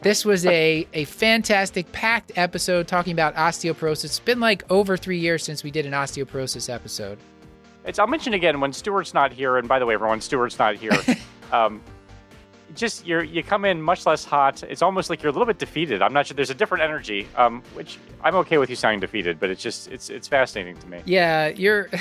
This was a, a fantastic, packed episode talking about osteoporosis. It's been like over three years since we did an osteoporosis episode. It's, I'll mention again when Stuart's not here, and by the way, everyone, Stuart's not here. um, just you you come in much less hot. It's almost like you're a little bit defeated. I'm not sure. There's a different energy, um, which I'm okay with you sounding defeated, but it's just it's it's fascinating to me. Yeah, you're.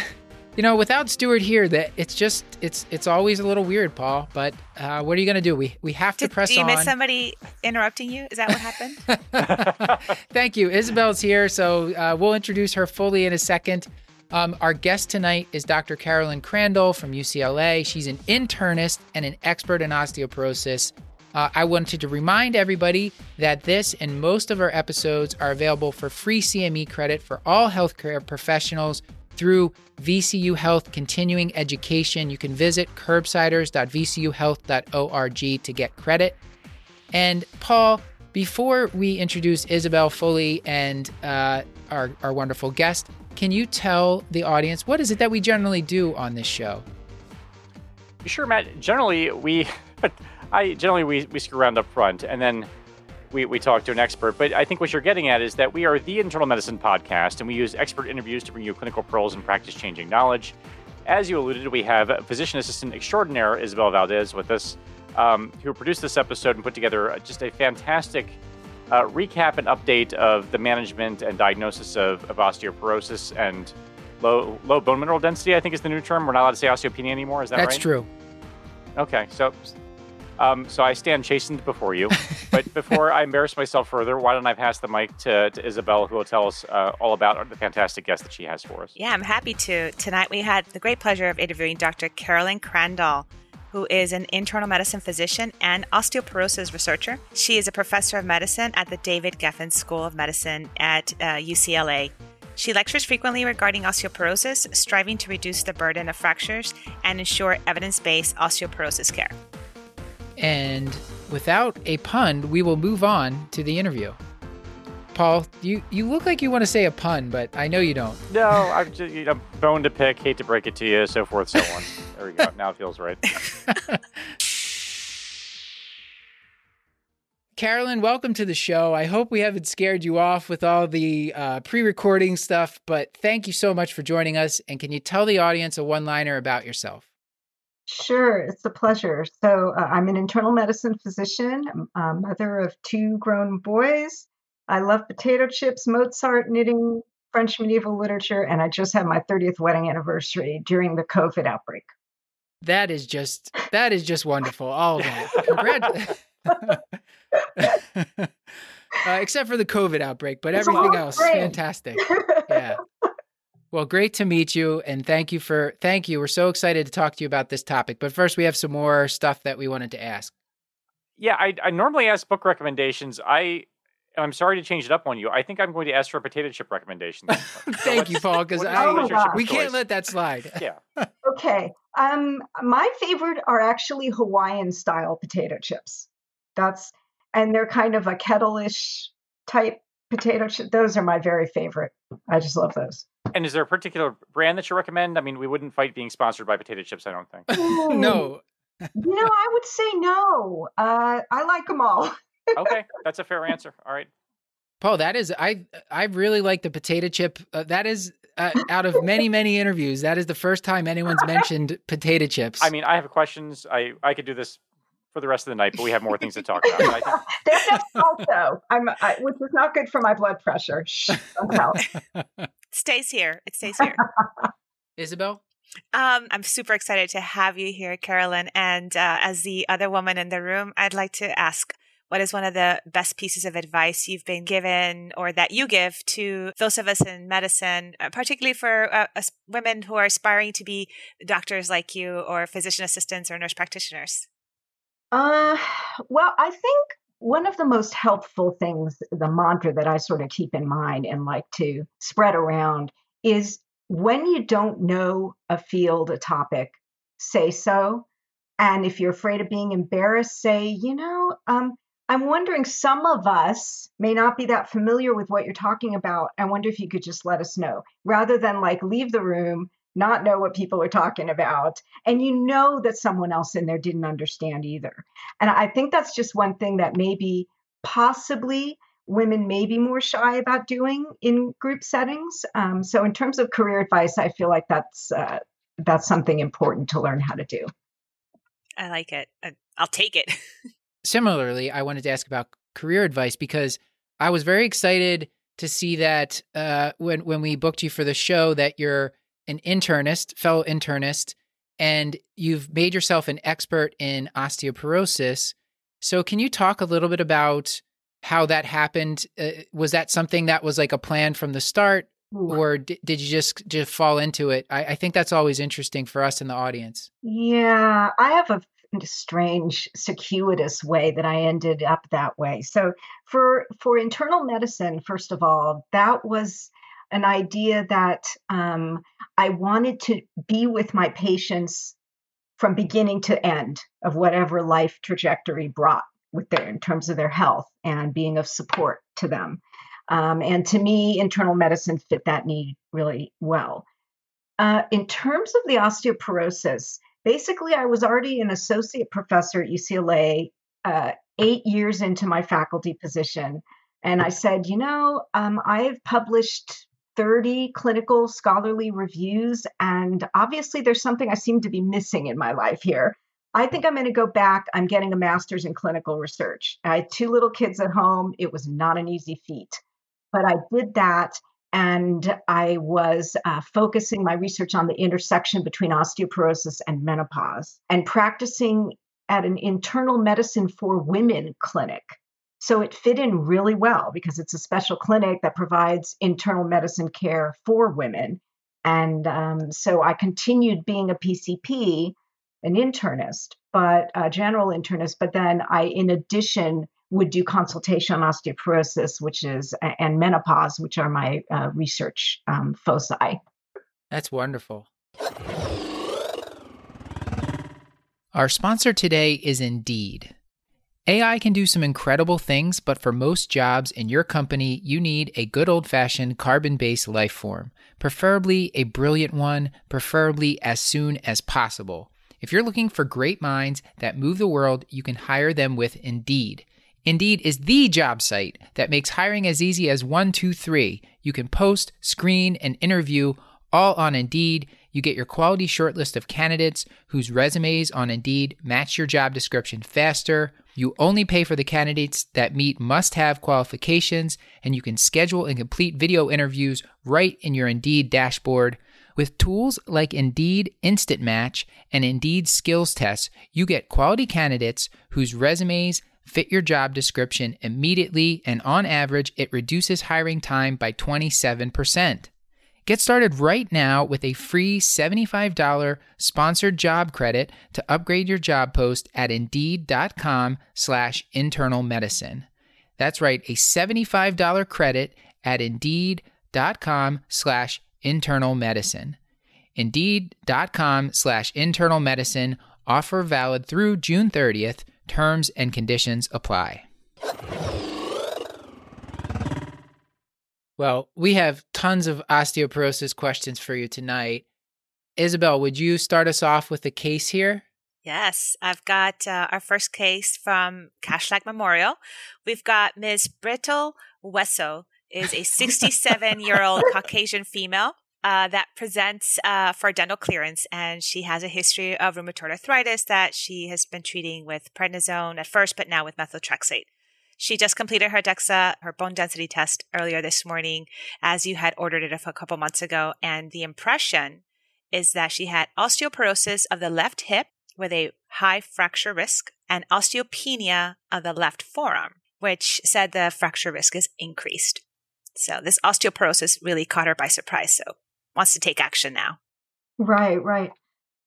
You know, without Stuart here, that it's just it's it's always a little weird, Paul. But uh, what are you going to do? We we have to Did, press do you on. miss somebody interrupting you? Is that what happened? Thank you. Isabel's here, so uh, we'll introduce her fully in a second. Um, our guest tonight is Dr. Carolyn Crandall from UCLA. She's an internist and an expert in osteoporosis. Uh, I wanted to remind everybody that this and most of our episodes are available for free CME credit for all healthcare professionals through VCU Health Continuing Education. You can visit curbsiders.vcuhealth.org to get credit. And Paul, before we introduce Isabel fully and uh, our, our wonderful guest, can you tell the audience what is it that we generally do on this show? Sure, Matt. Generally, we, I generally we, we screw around up front, and then we, we talk to an expert. But I think what you're getting at is that we are the internal medicine podcast, and we use expert interviews to bring you clinical pearls and practice changing knowledge. As you alluded, we have physician assistant extraordinaire Isabel Valdez with us, um, who produced this episode and put together just a fantastic uh, recap and update of the management and diagnosis of, of osteoporosis and low low bone mineral density. I think is the new term. We're not allowed to say osteopenia anymore. Is that That's right? That's true. Okay, so um, so I stand chastened before you. but before I embarrass myself further, why don't I pass the mic to, to Isabel, who will tell us uh, all about the fantastic guest that she has for us. yeah, I'm happy to. Tonight we had the great pleasure of interviewing Dr. Carolyn Crandall, who is an internal medicine physician and osteoporosis researcher. She is a professor of medicine at the David Geffen School of Medicine at uh, UCLA. She lectures frequently regarding osteoporosis, striving to reduce the burden of fractures and ensure evidence based osteoporosis care. And without a pun, we will move on to the interview. Paul, you, you look like you want to say a pun, but I know you don't. No, I'm just you know, bone to pick, hate to break it to you, so forth, so on. There we go. Now it feels right. Carolyn, welcome to the show. I hope we haven't scared you off with all the uh, pre recording stuff, but thank you so much for joining us. And can you tell the audience a one liner about yourself? Sure, it's a pleasure. So, uh, I'm an internal medicine physician, a mother of two grown boys. I love potato chips, Mozart, knitting, French medieval literature, and I just had my 30th wedding anniversary during the COVID outbreak. That is just that is just wonderful. All of that. Congrat- uh, except for the COVID outbreak, but It's everything else great. fantastic. Yeah. Well, great to meet you, and thank you for thank you. We're so excited to talk to you about this topic. But first, we have some more stuff that we wanted to ask. Yeah, I, I normally ask book recommendations. I and I'm sorry to change it up on you. I think I'm going to ask for a potato chip recommendation. So Thank you, Paul, because what- I what's your chip of we can't let that slide. Yeah. Okay. Um, my favorite are actually Hawaiian style potato chips. That's and they're kind of a kettle-ish type potato chip. Those are my very favorite. I just love those. And is there a particular brand that you recommend? I mean, we wouldn't fight being sponsored by potato chips, I don't think. no, You know, I would say no. Uh, I like them all. Okay, that's a fair answer. All right. Paul, that is I I really like the potato chip. Uh, that is uh, out of many many interviews, that is the first time anyone's mentioned potato chips. I mean, I have questions. I I could do this for the rest of the night, but we have more things to talk about. But I think They're just also, I'm, I, which is not good for my blood pressure. Shh, don't tell. It stays here. It stays here. Isabel. Um, I'm super excited to have you here, Carolyn. And uh, as the other woman in the room, I'd like to ask what is one of the best pieces of advice you've been given or that you give to those of us in medicine, uh, particularly for uh, us women who are aspiring to be doctors like you or physician assistants or nurse practitioners? Uh, well, I think one of the most helpful things, the mantra that I sort of keep in mind and like to spread around is when you don't know a field, a topic, say so. And if you're afraid of being embarrassed, say, you know, um, I'm wondering some of us may not be that familiar with what you're talking about. I wonder if you could just let us know rather than like leave the room, not know what people are talking about, and you know that someone else in there didn't understand either. And I think that's just one thing that maybe possibly women may be more shy about doing in group settings. Um, so in terms of career advice, I feel like that's uh, that's something important to learn how to do. I like it. I'll take it. Similarly, I wanted to ask about career advice because I was very excited to see that uh, when when we booked you for the show that you're an internist, fellow internist, and you've made yourself an expert in osteoporosis. So, can you talk a little bit about how that happened? Uh, was that something that was like a plan from the start, or d- did you just just fall into it? I, I think that's always interesting for us in the audience. Yeah, I have a strange circuitous way that I ended up that way. So for for internal medicine, first of all, that was an idea that um, I wanted to be with my patients from beginning to end of whatever life trajectory brought with their in terms of their health and being of support to them. Um, and to me, internal medicine fit that need really well. Uh, in terms of the osteoporosis, basically, I was already an associate professor at UCLA uh, eight years into my faculty position. And I said, you know, um, I've published 30 clinical scholarly reviews, and obviously there's something I seem to be missing in my life here. I think I'm going to go back. I'm getting a master's in clinical research. I had two little kids at home. It was not an easy feat, but I did that and I was uh, focusing my research on the intersection between osteoporosis and menopause and practicing at an internal medicine for women clinic. So it fit in really well because it's a special clinic that provides internal medicine care for women. And um, so I continued being a PCP, an internist, but a general internist. But then I, in addition, would do consultation on osteoporosis, which is and menopause, which are my uh, research um, foci. That's wonderful. Our sponsor today is Indeed. AI can do some incredible things, but for most jobs in your company, you need a good old fashioned carbon based life form, preferably a brilliant one, preferably as soon as possible. If you're looking for great minds that move the world, you can hire them with Indeed. Indeed is the job site that makes hiring as easy as one, two, three. You can post, screen, and interview all on Indeed. You get your quality shortlist of candidates whose resumes on Indeed match your job description faster. You only pay for the candidates that meet must have qualifications, and you can schedule and complete video interviews right in your Indeed dashboard. With tools like Indeed Instant Match and Indeed Skills Tests, you get quality candidates whose resumes fit your job description immediately, and on average, it reduces hiring time by 27%. Get started right now with a free $75 sponsored job credit to upgrade your job post at indeed.com slash internal medicine. That's right, a $75 credit at indeed.com slash internal medicine. Indeed.com slash internal medicine offer valid through June 30th. Terms and conditions apply. Well, we have tons of osteoporosis questions for you tonight. Isabel, would you start us off with a case here? Yes, I've got uh, our first case from Kashlak Memorial. We've got Ms. Brittle Wesso is a 67 year old Caucasian female uh, that presents uh, for dental clearance, and she has a history of rheumatoid arthritis that she has been treating with prednisone at first, but now with methotrexate. She just completed her DEXA, her bone density test earlier this morning, as you had ordered it a couple months ago. And the impression is that she had osteoporosis of the left hip with a high fracture risk and osteopenia of the left forearm, which said the fracture risk is increased. So this osteoporosis really caught her by surprise. So wants to take action now. Right, right.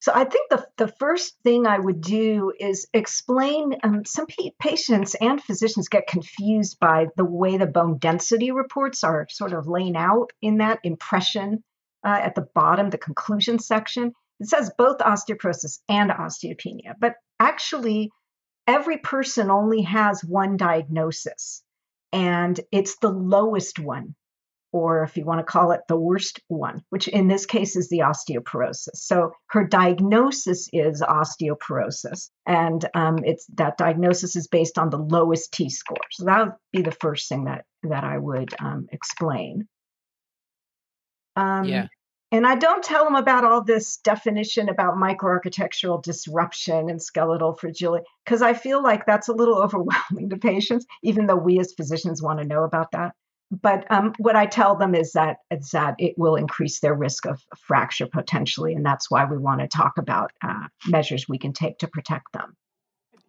So I think the, the first thing I would do is explain. Um, some p- patients and physicians get confused by the way the bone density reports are sort of laying out in that impression uh, at the bottom, the conclusion section. It says both osteoporosis and osteopenia, but actually, every person only has one diagnosis, and it's the lowest one or if you want to call it the worst one, which in this case is the osteoporosis. So her diagnosis is osteoporosis, and um, it's that diagnosis is based on the lowest T score. So that would be the first thing that that I would um, explain. Um, yeah. And I don't tell them about all this definition about microarchitectural disruption and skeletal fragility because I feel like that's a little overwhelming to patients, even though we as physicians want to know about that but um, what I tell them is that is that it will increase their risk of fracture potentially, and that's why we want to talk about uh, measures we can take to protect them.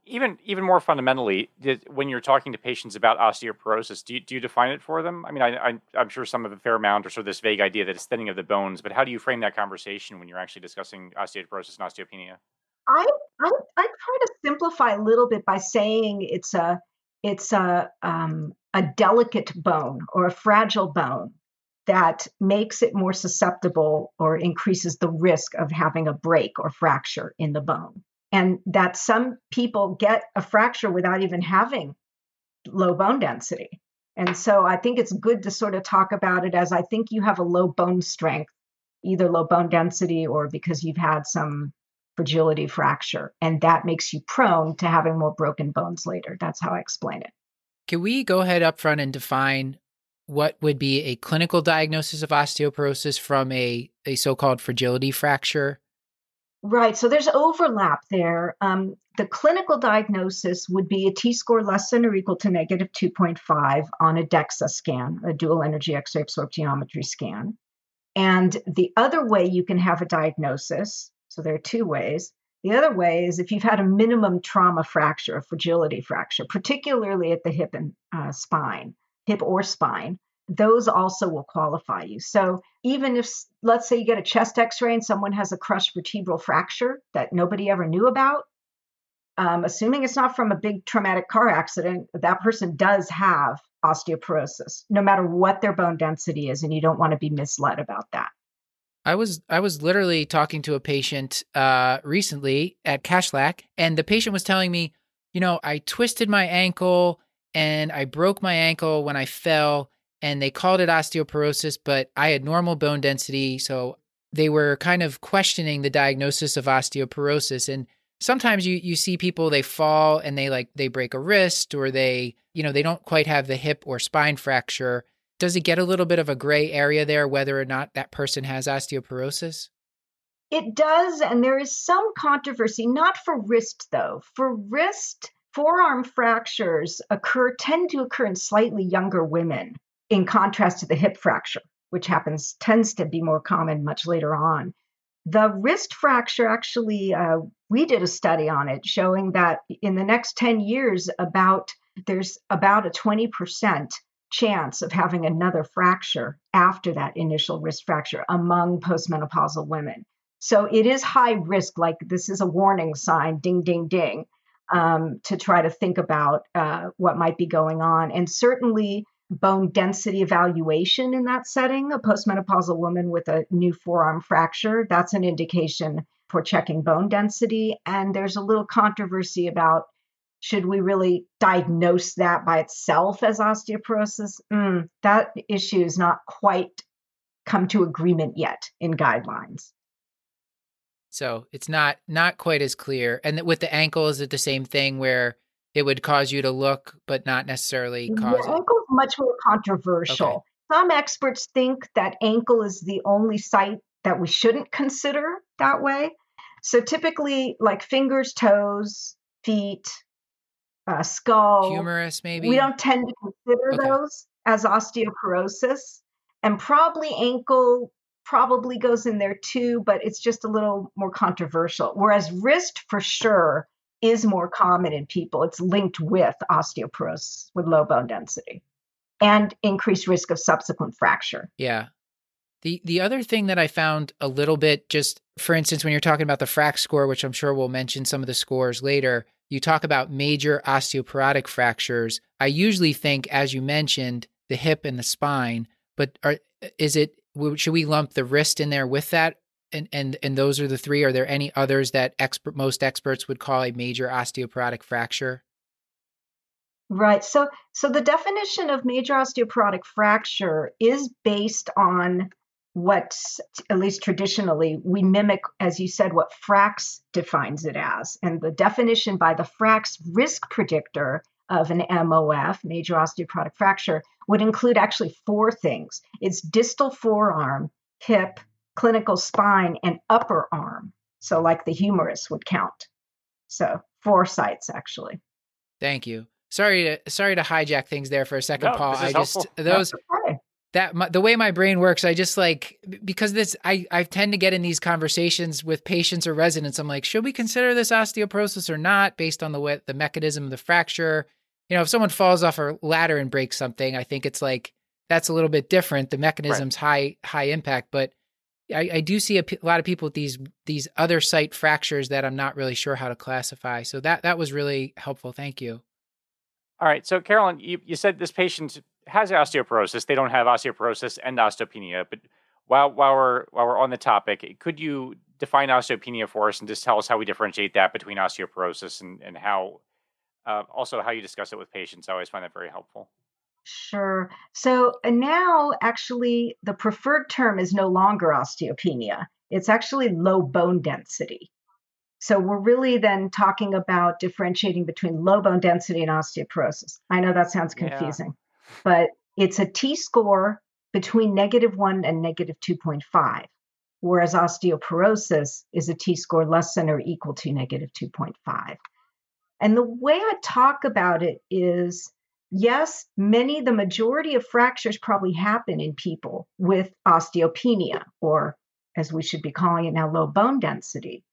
Even even more fundamentally, when you're talking to patients about osteoporosis, do you, do you define it for them? I mean, I, am sure some of a fair amount, or sort of this vague idea that it's thinning of the bones, but how do you frame that conversation when you're actually discussing osteoporosis and osteopenia? I I, I try to simplify a little bit by saying it's a it's a um, a delicate bone or a fragile bone that makes it more susceptible or increases the risk of having a break or fracture in the bone. And that some people get a fracture without even having low bone density. And so I think it's good to sort of talk about it as I think you have a low bone strength, either low bone density or because you've had some fragility fracture. And that makes you prone to having more broken bones later. That's how I explain it. Can we go ahead up front and define what would be a clinical diagnosis of osteoporosis from a, a so called fragility fracture? Right. So there's overlap there. Um, the clinical diagnosis would be a T score less than or equal to negative 2.5 on a DEXA scan, a dual energy X ray absorptiometry scan. And the other way you can have a diagnosis, so there are two ways, the other way is if you've had a minimum trauma fracture, a fragility fracture, particularly at the hip and uh, spine, hip or spine, those also will qualify you. So even if, let's say, you get a chest x ray and someone has a crushed vertebral fracture that nobody ever knew about, um, assuming it's not from a big traumatic car accident, that person does have osteoporosis, no matter what their bone density is. And you don't want to be misled about that. I was I was literally talking to a patient uh, recently at Kashlak, and the patient was telling me, you know, I twisted my ankle and I broke my ankle when I fell, and they called it osteoporosis, but I had normal bone density, so they were kind of questioning the diagnosis of osteoporosis. And sometimes you you see people they fall and they like they break a wrist or they you know they don't quite have the hip or spine fracture does it get a little bit of a gray area there whether or not that person has osteoporosis? It does, and there is some controversy, not for wrist though. For wrist, forearm fractures occur tend to occur in slightly younger women, in contrast to the hip fracture, which happens tends to be more common much later on. The wrist fracture, actually, uh, we did a study on it showing that in the next 10 years, about there's about a 20% chance of having another fracture after that initial wrist fracture among postmenopausal women. So it is high risk, like this is a warning sign, ding, ding, ding, um, to try to think about uh, what might be going on. And certainly, bone density evaluation in that setting, a postmenopausal woman with a new forearm fracture, that's an indication for checking bone density. And there's a little controversy about should we really diagnose that by itself as osteoporosis? Mm, that issue is not quite come to agreement yet in guidelines. So it's not not quite as clear. And with the ankle, is it the same thing where it would cause you to look, but not necessarily cause the ankle is much more controversial. Okay. Some experts think that ankle is the only site that we shouldn't consider that way. So typically, like fingers, toes, feet, uh, skull, humerus, maybe. We don't tend to consider okay. those as osteoporosis, and probably ankle probably goes in there too, but it's just a little more controversial. Whereas wrist, for sure, is more common in people. It's linked with osteoporosis with low bone density and increased risk of subsequent fracture. Yeah. The the other thing that I found a little bit just for instance, when you're talking about the FRAX score, which I'm sure we'll mention some of the scores later, you talk about major osteoporotic fractures. I usually think, as you mentioned, the hip and the spine, but are, is it should we lump the wrist in there with that? And and and those are the three. Are there any others that expert most experts would call a major osteoporotic fracture? Right. So so the definition of major osteoporotic fracture is based on what at least traditionally we mimic as you said what frax defines it as. And the definition by the frax risk predictor of an mof major osteoporotic fracture would include actually four things. It's distal forearm hip clinical spine and upper arm. So like the humerus would count. So four sites actually. Thank you. Sorry to sorry to hijack things there for a second no, paul. i helpful. just those that my, the way my brain works i just like because this i i tend to get in these conversations with patients or residents. I'm like should we consider this osteoporosis or not based on the way the mechanism of the fracture? You know if someone falls off a ladder and breaks something i think it's like that's a little bit different. The mechanism's right. high high impact but I, I do see a, p- a lot of people with these these other site fractures that i'm not really sure how to classify. So that that was really helpful. Thank you. All right. So carolyn you, you said this patient has osteoporosis. They don't have osteoporosis and osteopenia. But while while we're while we're on the topic, could you define osteopenia for us and just tell us how we differentiate that between osteoporosis and and how uh, also how you discuss it with patients? I always find that very helpful. Sure. So now, actually, the preferred term is no longer osteopenia. It's actually low bone density. So we're really then talking about differentiating between low bone density and osteoporosis. I know that sounds confusing but it's a T score between negative one and negative 2.5, whereas osteoporosis is a T score less than or equal to negative 2.5. And the way I talk about it is yes, many, the majority of fractures probably happen in people with osteopenia, or as we should be calling it now, low bone density.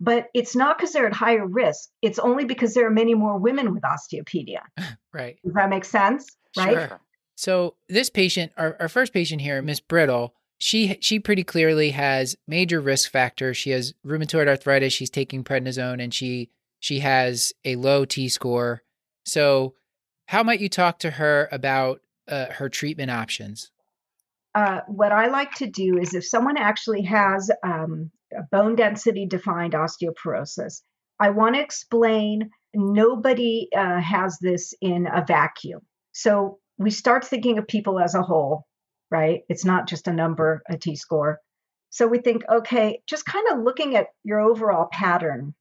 But it's not because they're at higher risk. It's only because there are many more women with osteopenia. right. Does that make sense? Right? Sure. So this patient, our, our first patient here, Miss Brittle, she she pretty clearly has major risk factors. She has rheumatoid arthritis. She's taking prednisone, and she she has a low T score. So, how might you talk to her about uh, her treatment options? Uh, what I like to do is if someone actually has um, bone density defined osteoporosis, I want to explain nobody uh, has this in a vacuum. So we start thinking of people as a whole, right? It's not just a number, a T score. So we think, okay, just kind of looking at your overall pattern.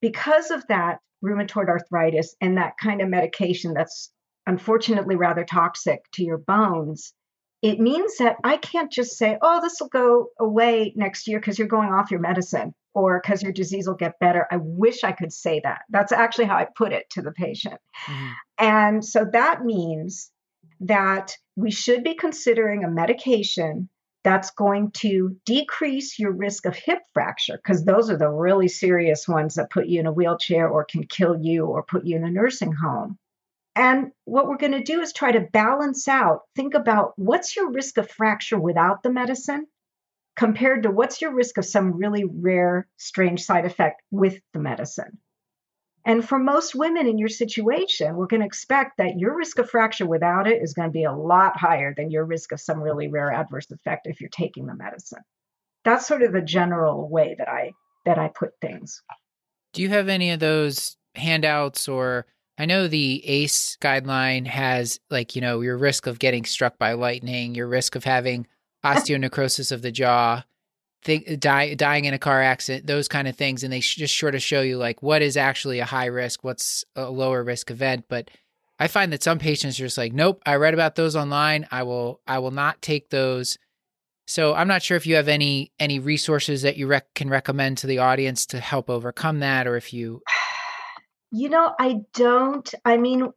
Because of that rheumatoid arthritis and that kind of medication that's unfortunately rather toxic to your bones, it means that I can't just say, oh, this will go away next year because you're going off your medicine or because your disease will get better. I wish I could say that. That's actually how I put it to the patient. Mm-hmm. And so that means that we should be considering a medication that's going to decrease your risk of hip fracture because those are the really serious ones that put you in a wheelchair or can kill you or put you in a nursing home. And what we're going to do is try to balance out, think about what's your risk of fracture without the medicine compared to what's your risk of some really rare, strange side effect with the medicine. And for most women in your situation, we're going to expect that your risk of fracture without it is going to be a lot higher than your risk of some really rare adverse effect if you're taking the medicine. That's sort of the general way that I that I put things. Do you have any of those handouts or I know the ACE guideline has like, you know, your risk of getting struck by lightning, your risk of having osteonecrosis of the jaw, th- die, dying in a car accident, those kind of things, and they sh- just sort of show you like what is actually a high risk, what's a lower risk event. But I find that some patients are just like, nope, I read about those online. I will, I will not take those. So I'm not sure if you have any any resources that you rec- can recommend to the audience to help overcome that, or if you. You know, I don't. I mean,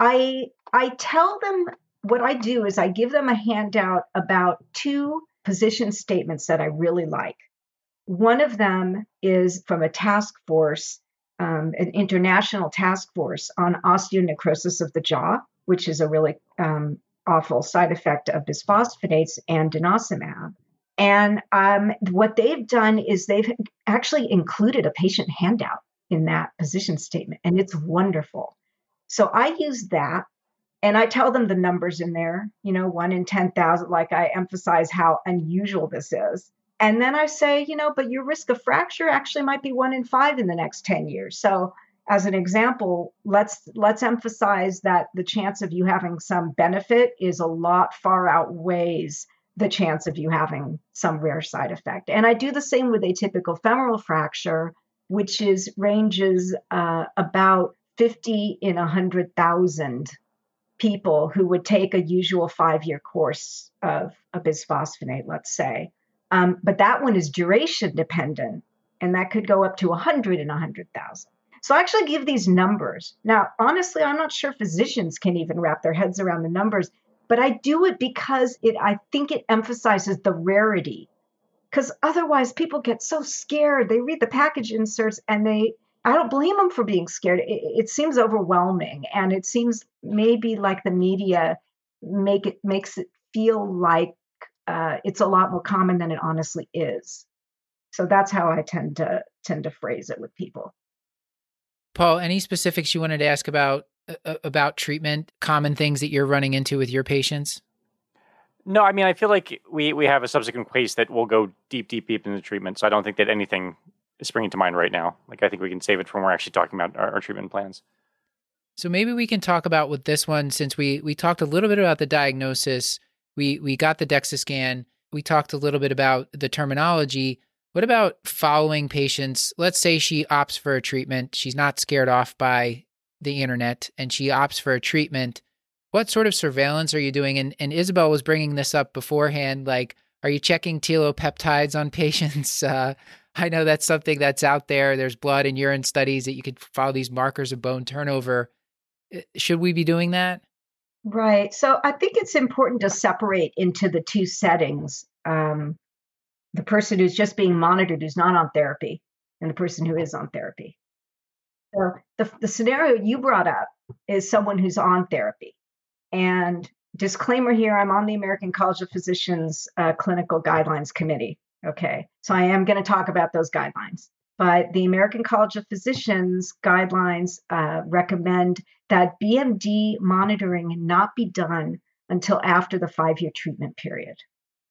I I tell them what I do is I give them a handout about two position statements that I really like. One of them is from a task force, um, an international task force on osteonecrosis of the jaw, which is a really um, awful side effect of bisphosphonates and denosumab. And um, what they've done is they've actually included a patient handout in that position statement, and it's wonderful. So I use that and I tell them the numbers in there, you know, one in 10,000, like I emphasize how unusual this is. And then I say, you know, but your risk of fracture actually might be one in five in the next 10 years. So as an example, let's let's emphasize that the chance of you having some benefit is a lot far outweighs the chance of you having some rare side effect. And I do the same with atypical femoral fracture, which is ranges uh, about 50 in 100,000 people who would take a usual five year course of a bisphosphonate, let's say. Um, but that one is duration dependent, and that could go up to 100 and 100,000. So I actually give these numbers. Now, honestly, I'm not sure physicians can even wrap their heads around the numbers, but I do it because it I think it emphasizes the rarity. Because otherwise people get so scared. They read the package inserts and they I don't blame them for being scared. It, it seems overwhelming, and it seems maybe like the media make it makes it feel like uh, it's a lot more common than it honestly is. So that's how I tend to tend to phrase it with people. Paul, any specifics you wanted to ask about uh, about treatment? Common things that you're running into with your patients? No, I mean I feel like we we have a subsequent case that will go deep, deep, deep into treatment. So I don't think that anything springing to mind right now. Like I think we can save it from we're actually talking about our, our, treatment plans. So maybe we can talk about with this one since we we talked a little bit about the diagnosis. We we got the DEXA scan. We talked a little bit about the terminology. What about following patients? Let's say she opts for a treatment. She's not scared off by the internet and she opts for a treatment. What sort of surveillance are you doing? And, and Isabel was bringing this up beforehand. Like, are you checking telopeptides on patients? Uh, I know that's something that's out there. There's blood and urine studies that you could follow these markers of bone turnover. Should we be doing that? Right. So I think it's important to separate into the two settings um, the person who's just being monitored, who's not on therapy, and the person who is on therapy. So the, the scenario you brought up is someone who's on therapy. And disclaimer here I'm on the American College of Physicians uh, Clinical Guidelines Committee. Okay, so I am going to talk about those guidelines. But the American College of Physicians guidelines uh, recommend that BMD monitoring not be done until after the five year treatment period.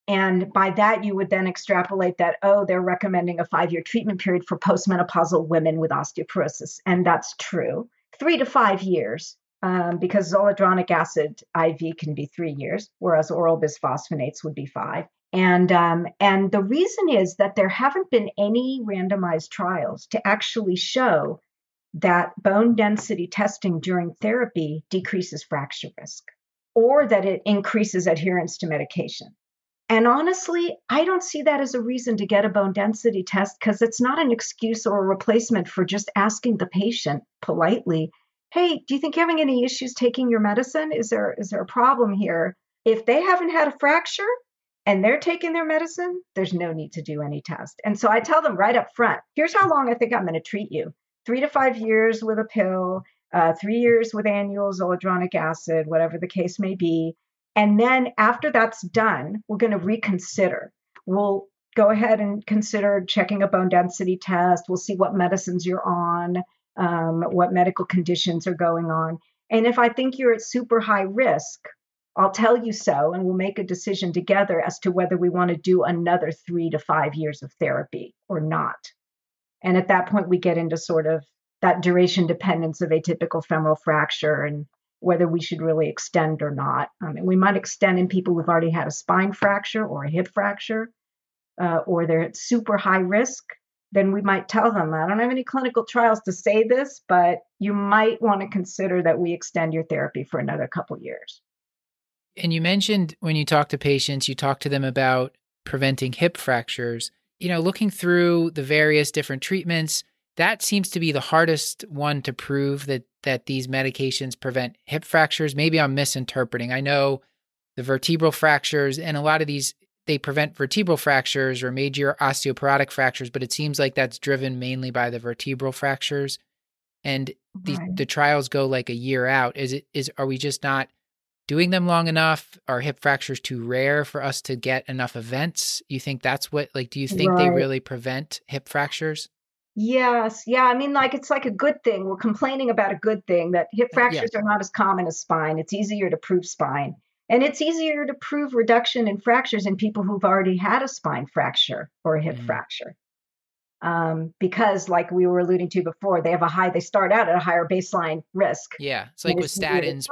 And by that, you would then extrapolate that, oh, they're recommending a five year treatment period for postmenopausal women with osteoporosis. And that's true. Three to five years, um, because zoledronic acid IV can be three years, whereas oral bisphosphonates would be five. And um, and the reason is that there haven't been any randomized trials to actually show that bone density testing during therapy decreases fracture risk or that it increases adherence to medication. And honestly, I don't see that as a reason to get a bone density test because it's not an excuse or a replacement for just asking the patient politely, "Hey, do you think you're having any issues taking your medicine? Is there is there a problem here?" If they haven't had a fracture, and they're taking their medicine, there's no need to do any test. And so I tell them right up front here's how long I think I'm going to treat you three to five years with a pill, uh, three years with annual zoledronic acid, whatever the case may be. And then after that's done, we're going to reconsider. We'll go ahead and consider checking a bone density test. We'll see what medicines you're on, um, what medical conditions are going on. And if I think you're at super high risk, I'll tell you so, and we'll make a decision together as to whether we want to do another three to five years of therapy or not. And at that point, we get into sort of that duration dependence of atypical femoral fracture and whether we should really extend or not. I mean, we might extend in people who've already had a spine fracture or a hip fracture, uh, or they're at super high risk. Then we might tell them, I don't have any clinical trials to say this, but you might want to consider that we extend your therapy for another couple years. And you mentioned when you talk to patients, you talk to them about preventing hip fractures. You know, looking through the various different treatments, that seems to be the hardest one to prove that that these medications prevent hip fractures. Maybe I'm misinterpreting. I know the vertebral fractures and a lot of these they prevent vertebral fractures or major osteoporotic fractures, but it seems like that's driven mainly by the vertebral fractures. And the, right. the trials go like a year out. Is it is are we just not doing them long enough? Are hip fractures too rare for us to get enough events? You think that's what like do you think right. they really prevent hip fractures? Yes, yeah. I mean, like it's like a good thing. We're complaining about a good thing that hip fractures are not as common as spine. It's easier to prove spine. And it's easier to prove reduction in fractures in people who've already had a spine fracture or a hip mm. fracture. Um, because, like we were alluding to before, they have a high, they start out at a higher baseline risk. Yeah. It's like with statins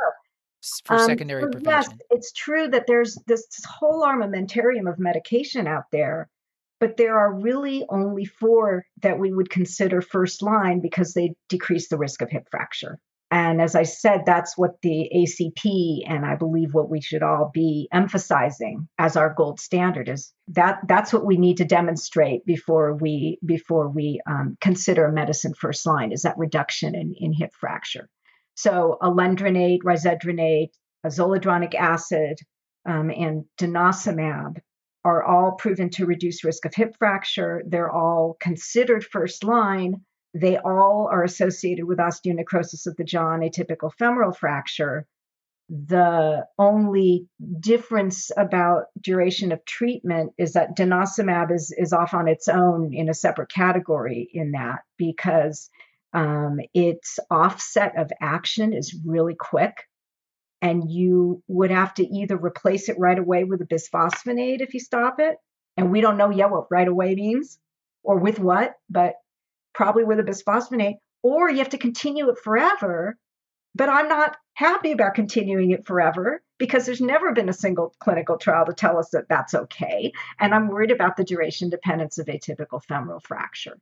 for um, secondary so prevention. Yes, it's true that there's this whole armamentarium of medication out there, but there are really only four that we would consider first line because they decrease the risk of hip fracture. And as I said, that's what the ACP and I believe what we should all be emphasizing as our gold standard is that that's what we need to demonstrate before we before we um, consider medicine first line is that reduction in, in hip fracture. So alendronate, risedronate, zoledronic acid, um, and denosumab are all proven to reduce risk of hip fracture. They're all considered first line they all are associated with osteonecrosis of the jaw and atypical femoral fracture. The only difference about duration of treatment is that denosumab is, is off on its own in a separate category in that because um, its offset of action is really quick. And you would have to either replace it right away with a bisphosphonate if you stop it. And we don't know yet what right away means or with what, but probably with a bisphosphonate, or you have to continue it forever. But I'm not happy about continuing it forever because there's never been a single clinical trial to tell us that that's okay. And I'm worried about the duration dependence of atypical femoral fracture.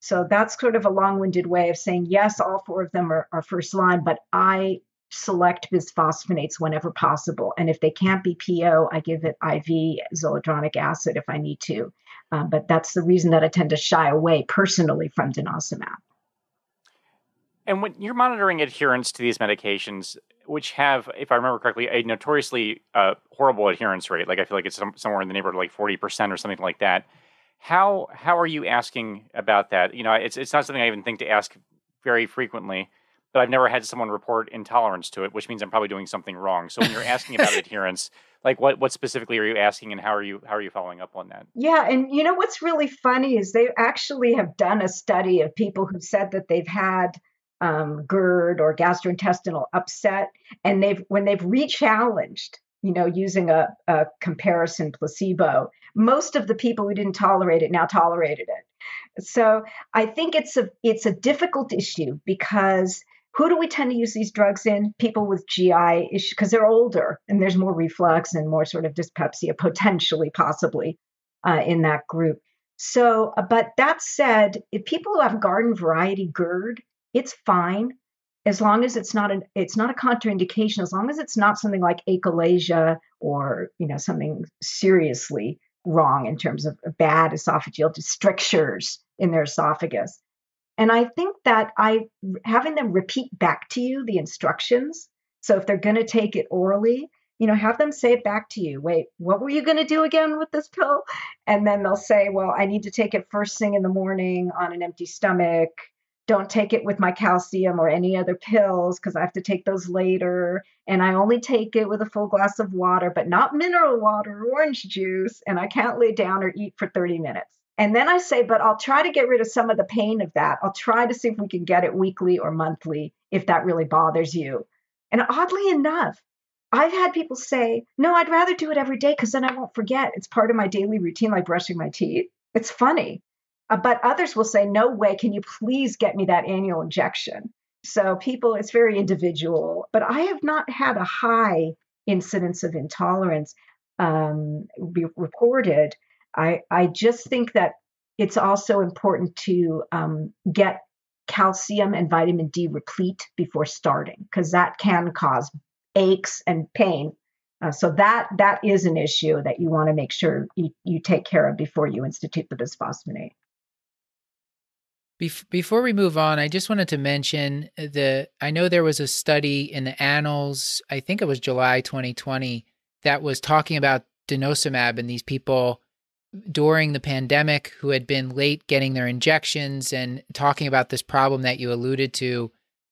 So that's sort of a long winded way of saying, yes, all four of them are, are first line, but I select bisphosphonates whenever possible. And if they can't be PO, I give it IV zoledronic acid if I need to. Um, but that's the reason that I tend to shy away personally from denosumab. And when you're monitoring adherence to these medications, which have, if I remember correctly, a notoriously uh, horrible adherence rate, like I feel like it's some, somewhere in the neighborhood of like 40% or something like that. How how are you asking about that? You know, it's it's not something I even think to ask very frequently but I've never had someone report intolerance to it, which means I'm probably doing something wrong. So when you're asking about adherence, like what what specifically are you asking and how are you how are you following up on that? Yeah, and you know what's really funny is they actually have done a study of people who said that they've had um, GERD or gastrointestinal upset, and they've when they've rechallenged, you know, using a, a comparison placebo, most of the people who didn't tolerate it now tolerated it. So I think it's a it's a difficult issue because who do we tend to use these drugs in? People with GI issues because they're older and there's more reflux and more sort of dyspepsia potentially, possibly uh, in that group. So, uh, but that said, if people who have garden variety GERD, it's fine as long as it's not an it's not a contraindication. As long as it's not something like achalasia or you know something seriously wrong in terms of bad esophageal strictures in their esophagus. And I think that I having them repeat back to you the instructions. So if they're going to take it orally, you know, have them say it back to you. Wait, what were you going to do again with this pill? And then they'll say, well, I need to take it first thing in the morning on an empty stomach. Don't take it with my calcium or any other pills because I have to take those later. And I only take it with a full glass of water, but not mineral water or orange juice. And I can't lay down or eat for 30 minutes. And then I say, but I'll try to get rid of some of the pain of that. I'll try to see if we can get it weekly or monthly if that really bothers you. And oddly enough, I've had people say, no, I'd rather do it every day because then I won't forget. It's part of my daily routine, like brushing my teeth. It's funny. Uh, but others will say, no way, can you please get me that annual injection? So people, it's very individual. But I have not had a high incidence of intolerance um, be reported I, I just think that it's also important to um, get calcium and vitamin D replete before starting because that can cause aches and pain. Uh, so that that is an issue that you want to make sure you, you take care of before you institute the bisphosphonate. Before we move on, I just wanted to mention the. I know there was a study in the Annals. I think it was July 2020 that was talking about denosumab and these people during the pandemic who had been late getting their injections and talking about this problem that you alluded to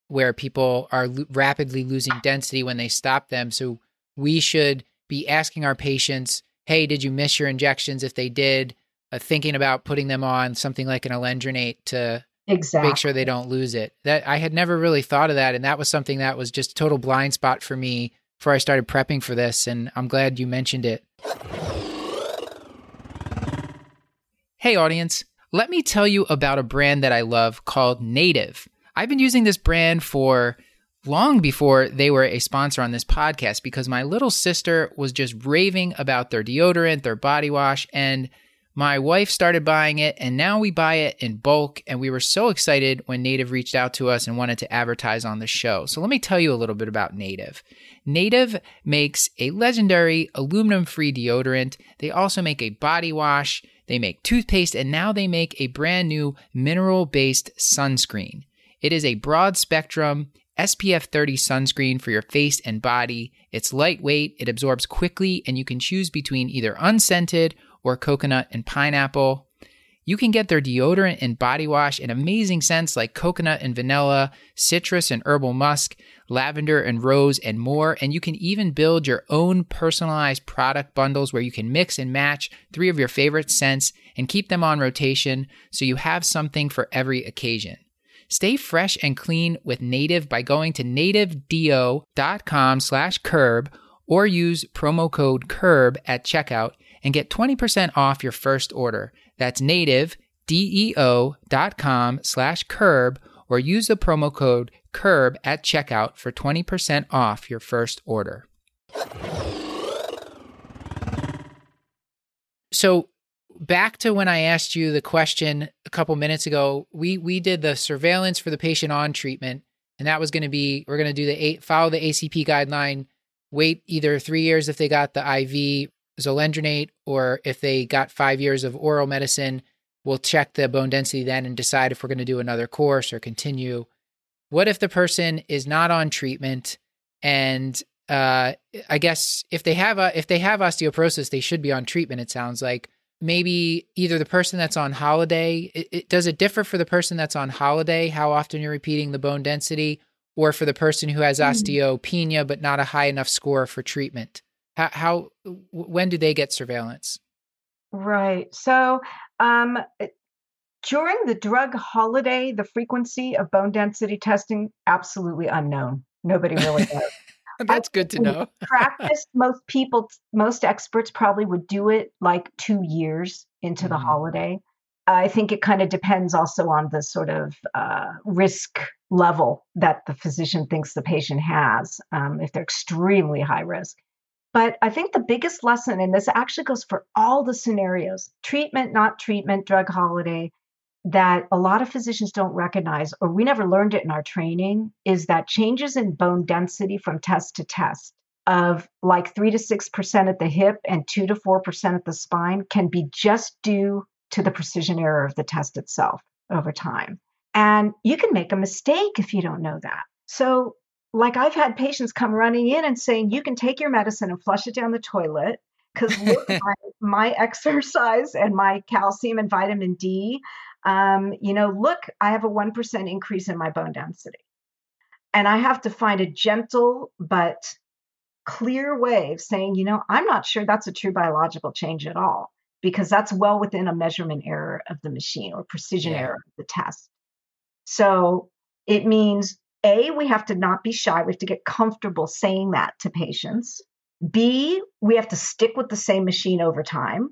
where people are lo- rapidly losing density when they stop them so we should be asking our patients, hey, did you miss your injections? If they did, uh, thinking about putting them on something like an alendronate to exactly. make sure they don't lose it. That I had never really thought of that, and that was something that was just a total blind spot for me before I started prepping for this. And I'm glad you mentioned it. Hey, audience, let me tell you about a brand that I love called Native. I've been using this brand for long before they were a sponsor on this podcast because my little sister was just raving about their deodorant, their body wash, and my wife started buying it, and now we buy it in bulk. And we were so excited when Native reached out to us and wanted to advertise on the show. So, let me tell you a little bit about Native. Native makes a legendary aluminum free deodorant. They also make a body wash, they make toothpaste, and now they make a brand new mineral based sunscreen. It is a broad spectrum SPF 30 sunscreen for your face and body. It's lightweight, it absorbs quickly, and you can choose between either unscented or coconut and pineapple. You can get their deodorant and body wash in amazing scents like coconut and vanilla, citrus and herbal musk, lavender and rose, and more. And you can even build your own personalized product bundles where you can mix and match three of your favorite scents and keep them on rotation so you have something for every occasion. Stay fresh and clean with Native by going to nativedeo.com slash curb or use promo code CURB at checkout and get 20% off your first order. That's native, deo.com slash curb or use the promo code CURB at checkout for 20% off your first order. So back to when I asked you the question a couple minutes ago, we we did the surveillance for the patient on treatment, and that was going to be we're going to do the eight, follow the ACP guideline, wait either three years if they got the IV zoledronate, or if they got five years of oral medicine, we'll check the bone density then and decide if we're going to do another course or continue. What if the person is not on treatment and uh, I guess if they have a if they have osteoporosis, they should be on treatment. It sounds like maybe either the person that's on holiday. It, it, does it differ for the person that's on holiday? How often you're repeating the bone density, or for the person who has mm. osteopenia but not a high enough score for treatment? How, how when do they get surveillance? Right. So um, during the drug holiday, the frequency of bone density testing absolutely unknown. Nobody really knows. That's good to know. practice, most people, most experts probably would do it like two years into mm-hmm. the holiday. I think it kind of depends also on the sort of uh, risk level that the physician thinks the patient has. Um, if they're extremely high risk, but I think the biggest lesson, and this actually goes for all the scenarios treatment, not treatment, drug holiday that a lot of physicians don't recognize, or we never learned it in our training, is that changes in bone density from test to test of like 3 to 6% at the hip and 2 to 4% at the spine can be just due to the precision error of the test itself over time. And you can make a mistake if you don't know that. So like I've had patients come running in and saying, you can take your medicine and flush it down the toilet because my, my, exercise and my calcium and vitamin D, um, you know, look, I have a 1% increase in my bone density. And I have to find a gentle but clear way of saying, you know, I'm not sure that's a true biological change at all because that's well within a measurement error of the machine or precision yeah. error of the test. So it means a, we have to not be shy. We have to get comfortable saying that to patients. B, we have to stick with the same machine over time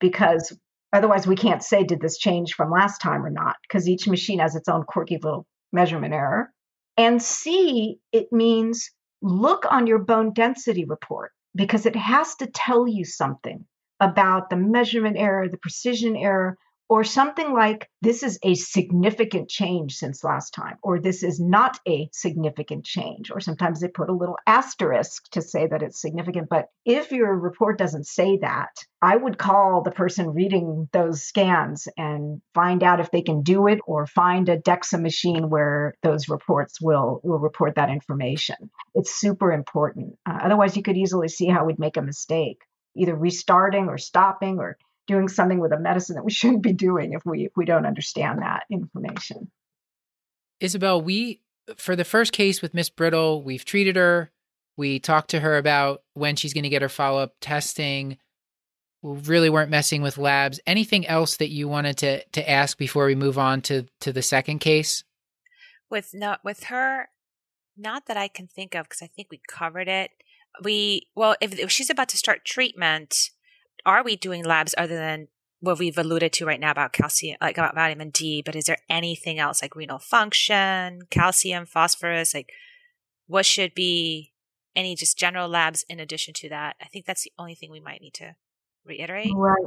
because otherwise we can't say, did this change from last time or not? Because each machine has its own quirky little measurement error. And C, it means look on your bone density report because it has to tell you something about the measurement error, the precision error, or something like this is a significant change since last time, or this is not a significant change, or sometimes they put a little asterisk to say that it's significant. But if your report doesn't say that, I would call the person reading those scans and find out if they can do it or find a DEXA machine where those reports will, will report that information. It's super important. Uh, otherwise, you could easily see how we'd make a mistake, either restarting or stopping or doing something with a medicine that we shouldn't be doing if we if we don't understand that information. Isabel, we for the first case with Miss Brittle, we've treated her. We talked to her about when she's going to get her follow up testing. We really weren't messing with labs. Anything else that you wanted to to ask before we move on to to the second case? With not with her, not that I can think of because I think we covered it. We well, if, if she's about to start treatment, are we doing labs other than what we've alluded to right now about calcium, like about vitamin D? But is there anything else like renal function, calcium, phosphorus? Like, what should be any just general labs in addition to that? I think that's the only thing we might need to reiterate. Right.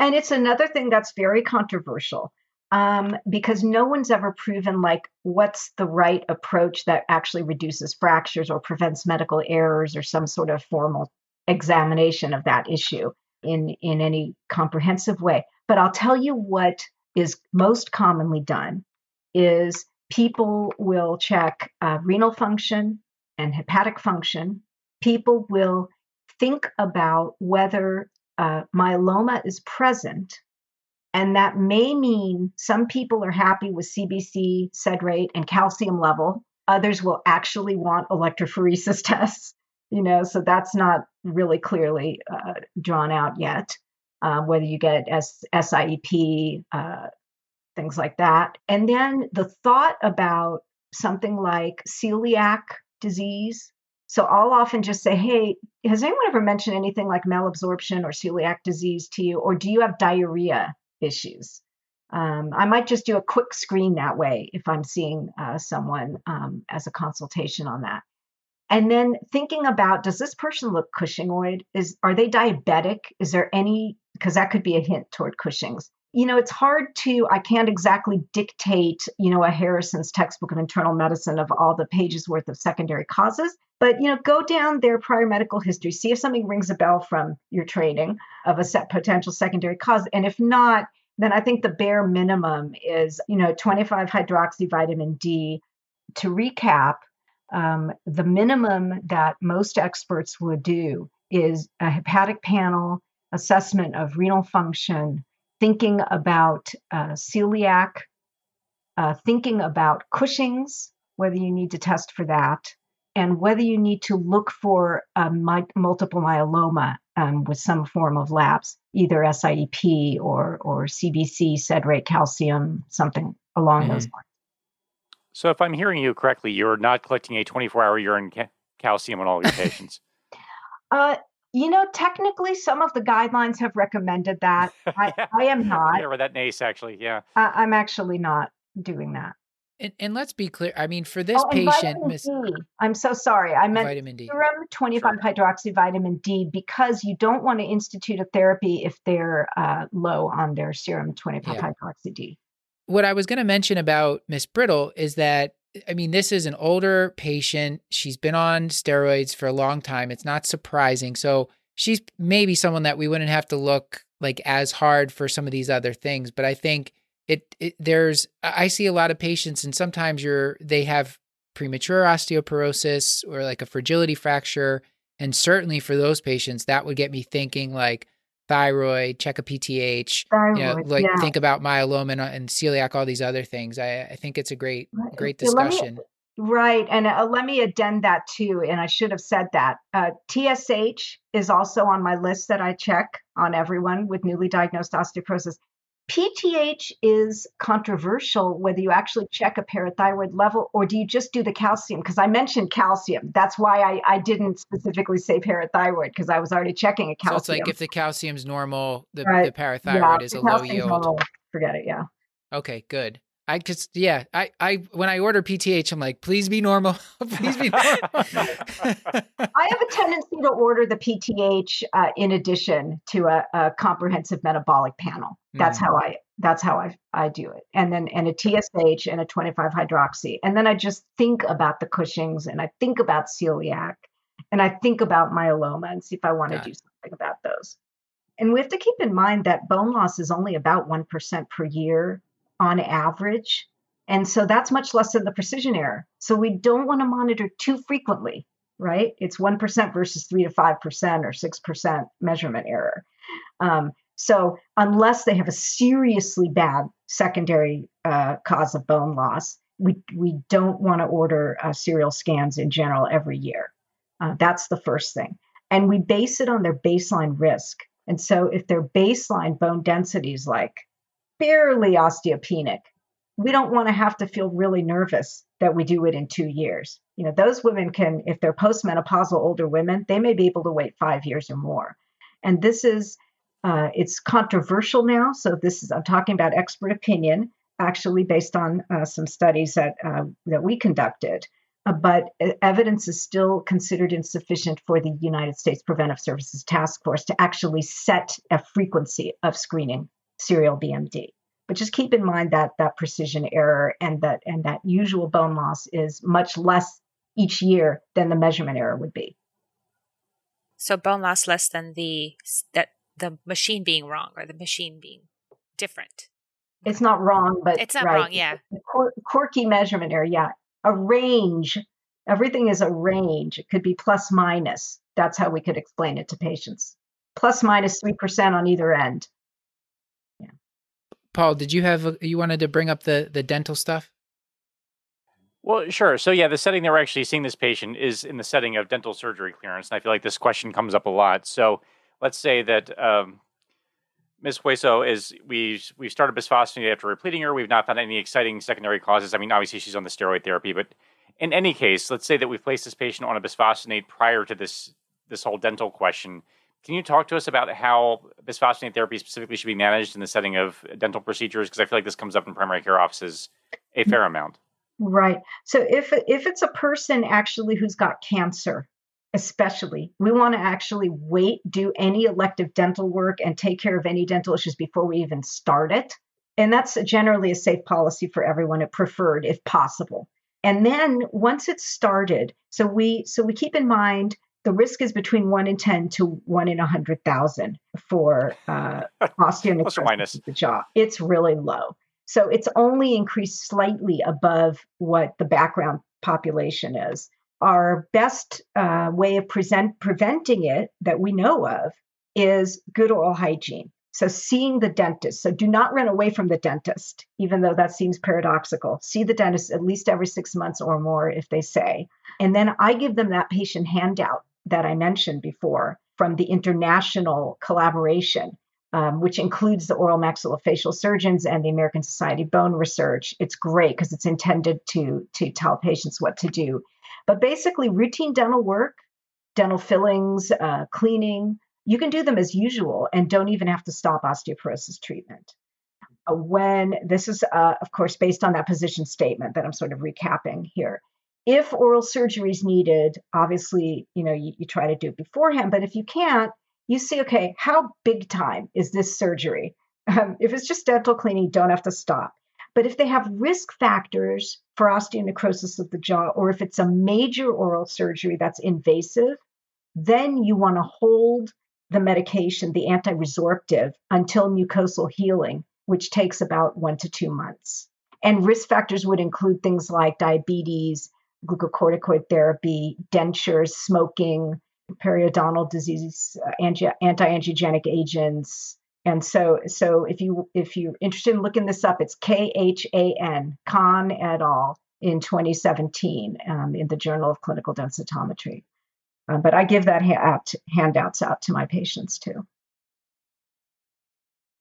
And it's another thing that's very controversial um, because no one's ever proven like what's the right approach that actually reduces fractures or prevents medical errors or some sort of formal examination of that issue in in any comprehensive way. But i'll tell you what is most commonly done is people will check uh, renal function and hepatic function. People will think about whether uh, myeloma is present and that may mean some people are happy with cbc sed rate and calcium level. Others will actually want electrophoresis tests you know so that's not really clearly uh, drawn out yet uh, whether you get S- siep uh, things like that. And then the thought about something like celiac disease. So i'll often just say hey has anyone ever mentioned anything like malabsorption or celiac disease to you or do you have diarrhea issues? Um, I might just do a quick screen that way if I'm seeing uh, someone um, as a consultation on that and then thinking about does this person look cushingoid is are they diabetic? Is there any because that could be a hint toward cushing's. You know it's hard to i can't exactly dictate you know a harrison's textbook of internal medicine of all the pages worth of secondary causes. But you know go down their prior medical history see if something rings a bell from your training of a set potential secondary cause. And if not then i think the bare minimum is you know 25 hydroxy vitamin d to recap um, the minimum that most experts would do is a hepatic panel assessment of renal function, thinking about uh, celiac, uh, thinking about Cushing's, whether you need to test for that, and whether you need to look for my, multiple myeloma um, with some form of labs, either SIEP or, or CBC, sed rate calcium, something along mm-hmm. those lines. So, if I'm hearing you correctly, you're not collecting a 24 hour urine ca- calcium on all your patients. uh, you know, technically, some of the guidelines have recommended that. I, yeah. I am not. Yeah, that NACE actually. Yeah. I, am actually not doing that. And, and, let's be clear. I mean, for this oh, patient, Miss, D. I'm so sorry. I meant vitamin D. serum 25 sure. hydroxy vitamin D because you don't want to institute a therapy if they're uh, low on their serum 25 yeah. hydroxy D what I was going to mention about Miss Brittle is that I mean, this is an older patient. She's been on steroids for a long time. It's not surprising. So she's maybe someone that we wouldn't have to look like as hard for some of these other things. But I think it, it there's I see a lot of patients, and sometimes you're they have premature osteoporosis or like a fragility fracture, and certainly for those patients, that would get me thinking like thyroid, check a PTH, thyroid, you know, like yeah. think about myeloma and, and, celiac, all these other things. I, I think it's a great, great discussion. Me, right. And uh, let me addend that too. And I should have said that. Uh, TSH is also on my list that I check on everyone with newly diagnosed osteoporosis. PTH is controversial whether you actually check a parathyroid level or do you just do the calcium? Because I mentioned calcium. That's why I, I didn't specifically say parathyroid because I was already checking a calcium. So it's like if the calcium's normal, the, right. the parathyroid yeah, is a low yield. Normal, forget it. Yeah. Okay, good. I just yeah, I I when I order PTH, I'm like, please be normal, please be normal. I have a tendency to order the PTH uh, in addition to a, a, comprehensive metabolic panel. That's mm. how I that's how I I do it, and then and a TSH and a 25 hydroxy, and then I just think about the Cushing's and I think about celiac, and I think about myeloma and see if I want to do something about those. And we have to keep in mind that bone loss is only about 1% per year on average. And so that's much less than the precision error. So we don't want to monitor too frequently, right? It's 1% versus 3 to 5% or 6% measurement error. Um, so unless they have a seriously bad secondary uh, cause of bone loss, we, we don't want to order uh, serial scans in general every year. Uh, that's the first thing. And we base it on their baseline risk. And so if their baseline bone density is like barely osteopenic, we don't want to have to feel really nervous that we do it in two years. You know, those women can, if they're postmenopausal older women, they may be able to wait five years or more. And this is, uh, it's controversial now. So this is, I'm talking about expert opinion, actually based on uh, some studies that uh, that we conducted. Uh, but evidence is still considered insufficient for the United States Preventive Services Task Force to actually set a frequency of screening serial BMD. But just keep in mind that that precision error and that and that usual bone loss is much less each year than the measurement error would be. So bone loss less than the that the machine being wrong or the machine being different. It's not wrong, but it's not right. wrong. Yeah, quirky measurement error. Yeah, a range. Everything is a range. It could be plus minus. That's how we could explain it to patients. Plus minus three percent on either end. Paul, did you have a, you wanted to bring up the the dental stuff? Well, sure. So yeah, the setting that we're actually seeing this patient is in the setting of dental surgery clearance, and I feel like this question comes up a lot. So let's say that um. Hueso is we we started bisphosphonate after repleting her. We've not found any exciting secondary causes. I mean, obviously she's on the steroid therapy, but in any case, let's say that we've placed this patient on a bisphosphonate prior to this this whole dental question. Can you talk to us about how bisphosphonate therapy specifically should be managed in the setting of dental procedures? Because I feel like this comes up in primary care offices a fair amount. Right. So if if it's a person actually who's got cancer, especially, we want to actually wait, do any elective dental work, and take care of any dental issues before we even start it. And that's generally a safe policy for everyone, at preferred if possible. And then once it's started, so we so we keep in mind the risk is between one in 10 to one in 100,000 for uh, osteonecrosis of the jaw. It's really low. So it's only increased slightly above what the background population is. Our best uh, way of present, preventing it that we know of is good oral hygiene. So, seeing the dentist. So, do not run away from the dentist, even though that seems paradoxical. See the dentist at least every six months or more, if they say. And then I give them that patient handout that I mentioned before from the international collaboration, um, which includes the oral maxillofacial surgeons and the American Society of Bone Research. It's great because it's intended to, to tell patients what to do. But basically, routine dental work, dental fillings, uh, cleaning, you can do them as usual and don't even have to stop osteoporosis treatment. Uh, when this is, uh, of course, based on that position statement that I'm sort of recapping here if oral surgery is needed, obviously, you know, you, you try to do it beforehand. But if you can't, you see, okay, how big time is this surgery? Um, if it's just dental cleaning, don't have to stop. But if they have risk factors for osteonecrosis of the jaw, or if it's a major oral surgery that's invasive, then you want to hold the medication, the anti resorptive, until mucosal healing, which takes about one to two months. And risk factors would include things like diabetes, glucocorticoid therapy, dentures, smoking, periodontal disease, uh, anti angiogenic agents. And so, so if you if you're interested in looking this up, it's K H A N Khan et al. in 2017 um, in the Journal of Clinical Densitometry. Um, but I give that ha- out, handouts out to my patients too.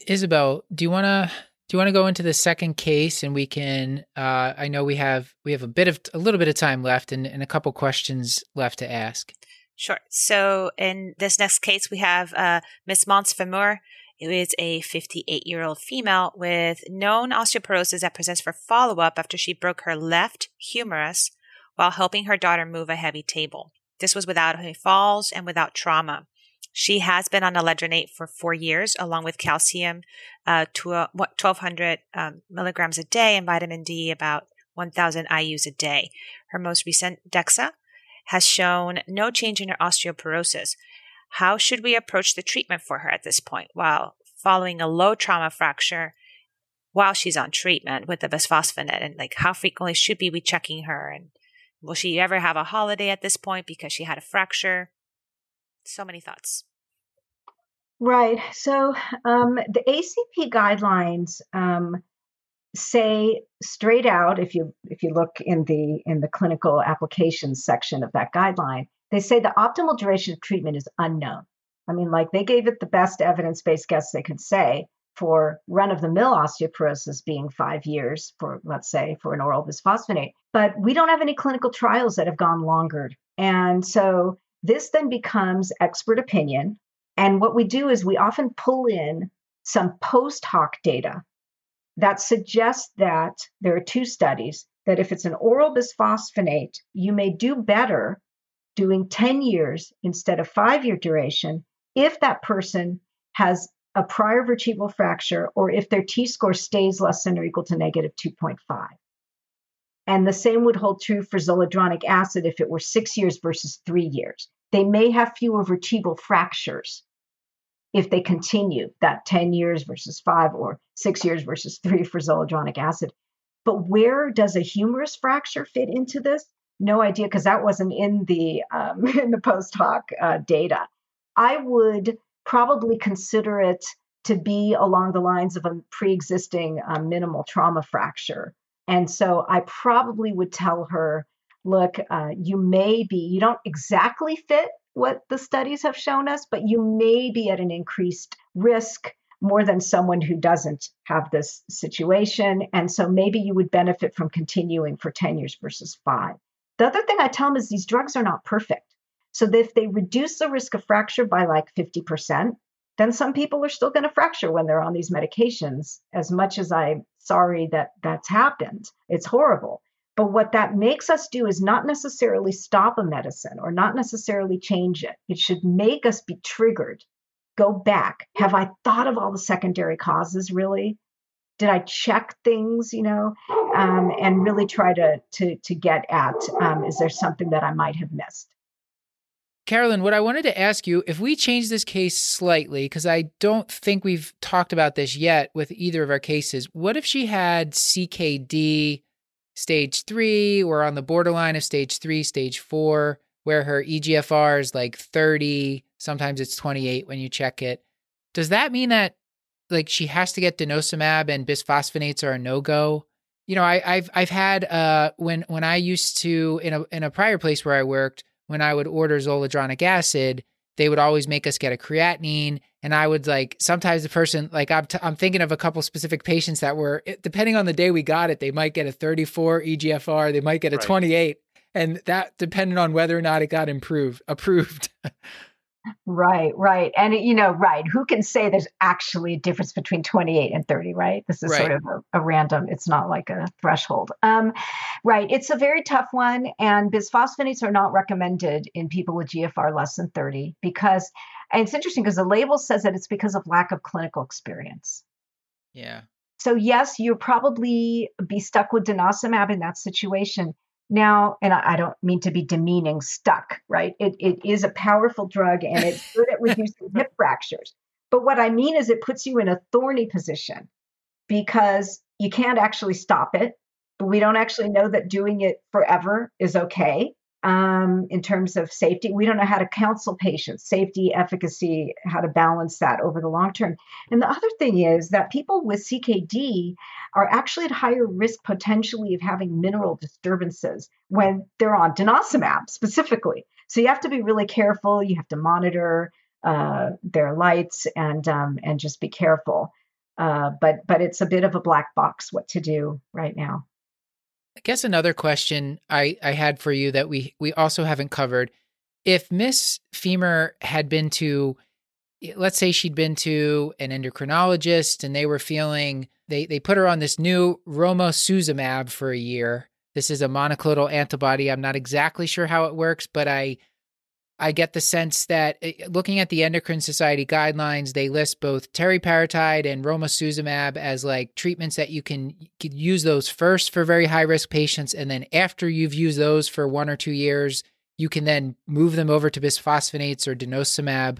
Isabel, do you want to do you want to go into the second case and we can uh, i know we have we have a bit of a little bit of time left and, and a couple questions left to ask. Sure. So in this next case we have uh, miss montfemur who is a 58 year old female with known osteoporosis that presents for follow-up after she broke her left humerus while helping her daughter move a heavy table. This was without any falls and without trauma she has been on alendronate for four years, along with calcium, uh, to, uh, 1200 um, milligrams a day, and vitamin D about 1000 IUs a day. Her most recent DEXA has shown no change in her osteoporosis. How should we approach the treatment for her at this point while following a low trauma fracture while she's on treatment with the bisphosphonate? And like, how frequently should we be checking her? And will she ever have a holiday at this point because she had a fracture? So many thoughts. Right. So um, the ACP guidelines um, say straight out, if you if you look in the in the clinical applications section of that guideline, they say the optimal duration of treatment is unknown. I mean, like they gave it the best evidence based guess they could say for run of the mill osteoporosis being five years for, let's say, for an oral bisphosphonate. But we don't have any clinical trials that have gone longer. And so this then becomes expert opinion. And what we do is we often pull in some post hoc data that suggests that there are two studies that if it's an oral bisphosphonate, you may do better doing 10 years instead of five year duration if that person has a prior vertebral fracture or if their T score stays less than or equal to negative 2.5. And the same would hold true for zoledronic acid if it were six years versus three years. They may have fewer vertebral fractures if they continue that 10 years versus five or six years versus three for zoledronic acid. But where does a humerus fracture fit into this? No idea, because that wasn't in the um, in the post hoc uh, data. I would probably consider it to be along the lines of a pre-existing uh, minimal trauma fracture. And so I probably would tell her, look, uh, you may be, you don't exactly fit what the studies have shown us, but you may be at an increased risk more than someone who doesn't have this situation. And so maybe you would benefit from continuing for 10 years versus five. The other thing I tell them is these drugs are not perfect. So if they reduce the risk of fracture by like 50%, then some people are still going to fracture when they're on these medications. As much as I'm sorry that that's happened, it's horrible. But what that makes us do is not necessarily stop a medicine or not necessarily change it. It should make us be triggered. Go back. Have I thought of all the secondary causes really? Did I check things, you know, um, and really try to to to get at um, is there something that I might have missed? Carolyn, what I wanted to ask you, if we change this case slightly, because I don't think we've talked about this yet with either of our cases, what if she had CKD stage three or on the borderline of stage three, stage four, where her EGFR is like 30, sometimes it's 28 when you check it? Does that mean that like she has to get denosumab and bisphosphonates are a no go? You know, I, have I've had uh when when I used to in a in a prior place where I worked, when I would order zoledronic acid, they would always make us get a creatinine. And I would like sometimes the person like I'm t- I'm thinking of a couple specific patients that were depending on the day we got it, they might get a 34 EGFR, they might get a right. 28, and that depended on whether or not it got improved approved. Right, right. And, you know, right. Who can say there's actually a difference between 28 and 30, right? This is right. sort of a, a, random, it's not like a threshold. Um, right. It's a very tough one. And bisphosphonates are not recommended in people with GFR less than 30 because, and it's interesting because the label says that it's because of lack of clinical experience. Yeah. So, yes, you'll probably be stuck with denosumab in that situation now, and I, don't mean to be demeaning, stuck, right? It, it is a powerful drug and it's good at reducing hip fractures. But what I mean is it puts you in a thorny position because you can't actually stop it, but we don't actually know that doing it forever is okay um, in terms of safety. We don't know how to counsel patients, safety, efficacy, how to balance that over the long term. And the other thing is that people with CKD are actually at higher risk potentially of having mineral disturbances when they're on denosumab specifically. So you have to be really careful. You have to monitor uh, their lights and um, and just be careful. Uh, but but it's a bit of a black box what to do right now. Guess another question I, I had for you that we we also haven't covered. If Miss Femur had been to let's say she'd been to an endocrinologist and they were feeling they they put her on this new romosozumab for a year. This is a monoclonal antibody. I'm not exactly sure how it works, but I I get the sense that eh, looking at the Endocrine Society guidelines, they list both teriparatide and romosozumab as like treatments that you can, use those first for very high risk patients, and then after you've used those for one or two years, you can then move them over to bisphosphonates or denosumab.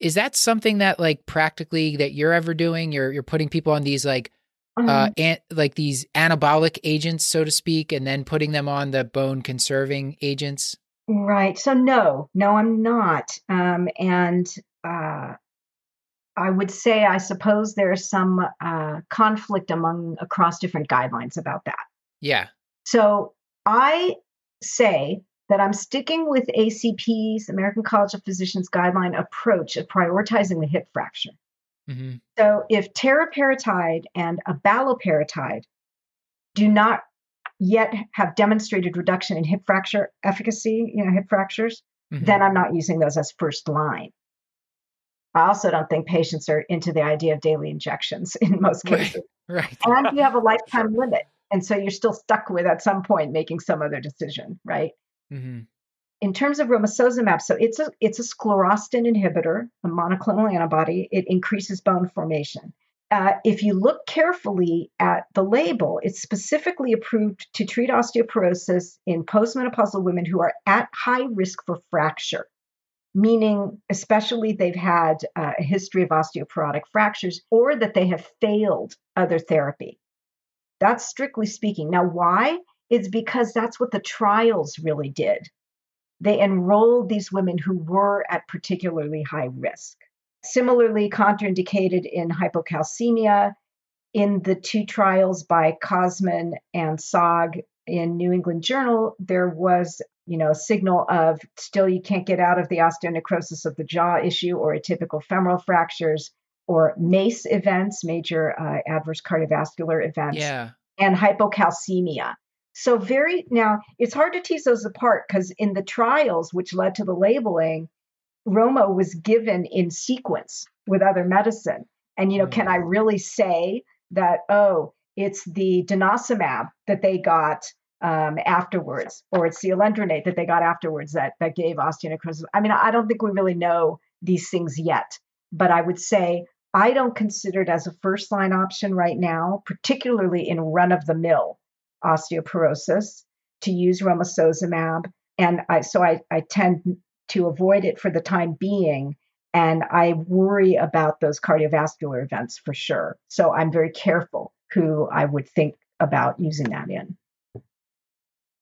Is that something that like practically that you're ever doing? You're you're putting people on these like mm-hmm. uh an, like these anabolic agents, so to speak, and then putting them on the bone conserving agents. Right. So no, no, I'm not. Um, and uh, I would say, I suppose there's some uh, conflict among across different guidelines about that. Yeah. So I say that I'm sticking with ACP's American College of Physicians guideline approach of prioritizing the hip fracture. Mm-hmm. So if teriparatide and abaloparatide do not yet have demonstrated reduction in hip fracture efficacy, you know, hip fractures, mm-hmm. then I'm not using those as first line. I also don't think patients are into the idea of daily injections in most cases. Right. right. And you have a lifetime limit. And so you're still stuck with at some point making some other decision, right? Mm-hmm. In terms of romosozumab, so it's a it's a sclerostin inhibitor, a monoclonal antibody. It increases bone formation. Uh, if you look carefully at the label, it's specifically approved to treat osteoporosis in postmenopausal women who are at high risk for fracture, meaning especially they've had uh, a history of osteoporotic fractures or that they have failed other therapy. That's strictly speaking. Now, why? It's because that's what the trials really did. They enrolled these women who were at particularly high risk. Similarly, contraindicated in hypocalcemia in the two trials by Cosman and Saag in New England Journal, there was, you know, a signal of still you can't get out of the osteonecrosis of the jaw issue or atypical femoral fractures or MACE events, major uh, adverse cardiovascular events, yeah. and hypocalcemia. So, very now, it's hard to tease those apart because in the trials, which led to the labeling, Romo was given in sequence with other medicine. And, you know, mm-hmm. can I really say that, oh, it's the denosumab that they got um, afterwards, or it's the alendronate that they got afterwards that, that gave osteonecrosis? I mean, I don't think we really know these things yet. But I would say I don't consider it as a first line option right now, particularly in run of the mill osteoporosis, to use romosozumab. And I, so I, I tend to avoid it for the time being. And I worry about those cardiovascular events for sure. So I'm very careful who I would think about using that in.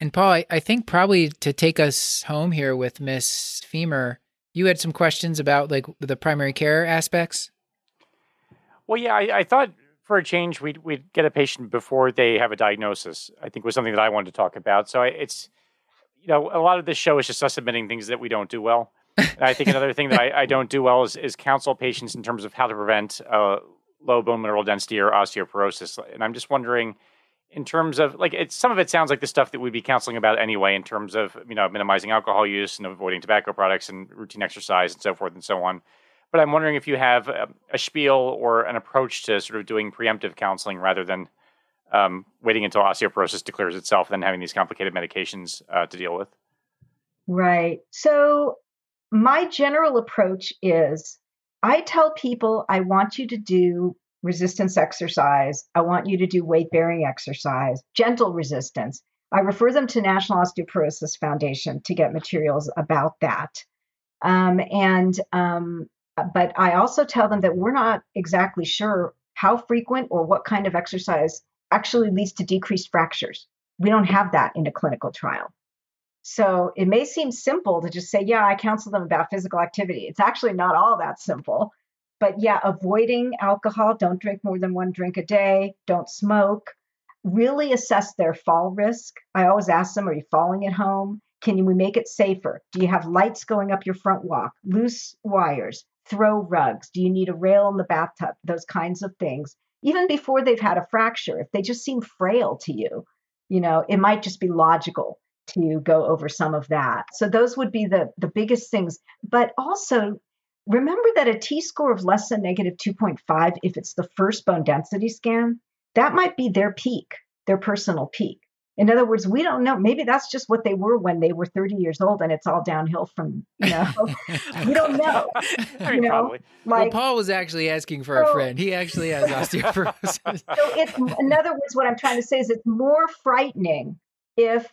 And Paul, I, I think probably to take us home here with Miss Femur, you had some questions about like the primary care aspects. Well, yeah, I, I thought for a change we'd we'd get a patient before they have a diagnosis. I think was something that I wanted to talk about. So I, it's you know a lot of this show is just us admitting things that we don't do well. And I think another thing that I, I, don't do well is, is counsel patients in terms of how to prevent uh, low bone mineral density or osteoporosis. And I'm just wondering, in terms of like, it's some of it sounds like the stuff that we'd be counseling about anyway, in terms of you know minimizing alcohol use and avoiding tobacco products and routine exercise and so forth and so on. But I'm wondering if you have a, a spiel or an approach to sort of doing preemptive counseling rather than um, waiting until osteoporosis declares itself and then having these complicated medications uh, to deal with. Right. So, my general approach is I tell people I want you to do resistance exercise, I want you to do weight bearing exercise, gentle resistance. I refer them to National Osteoporosis Foundation to get materials about that. Um, and um, but I also tell them that we're not exactly sure how frequent or what kind of exercise actually leads to decreased fractures. We don't have that in a clinical trial. So it may seem simple to just say, yeah, I counsel them about physical activity. It's actually not all that simple. But yeah, avoiding alcohol, don't drink more than one drink a day, don't smoke, really assess their fall risk. I always ask them, are you falling at home? Can we make it safer? Do you have lights going up your front walk? Loose wires? throw rugs? Do you need a rail in the bathtub? Those kinds of things. Even before they've had a fracture, if they just seem frail to you, you know, it might just be logical to go over some of that. So those would be the the biggest things. But also remember that a T score of less than negative 2.5 if it's the first bone density scan, that might be their peak, their personal peak. In other words, we don't know. Maybe that's just what they were when they were 30 years old, and it's all downhill from, you know, we don't know. I mean, you know? Probably. Like, well, Paul was actually asking for so, a friend. He actually has osteoporosis. so it's, in other words, what I'm trying to say is it's more frightening if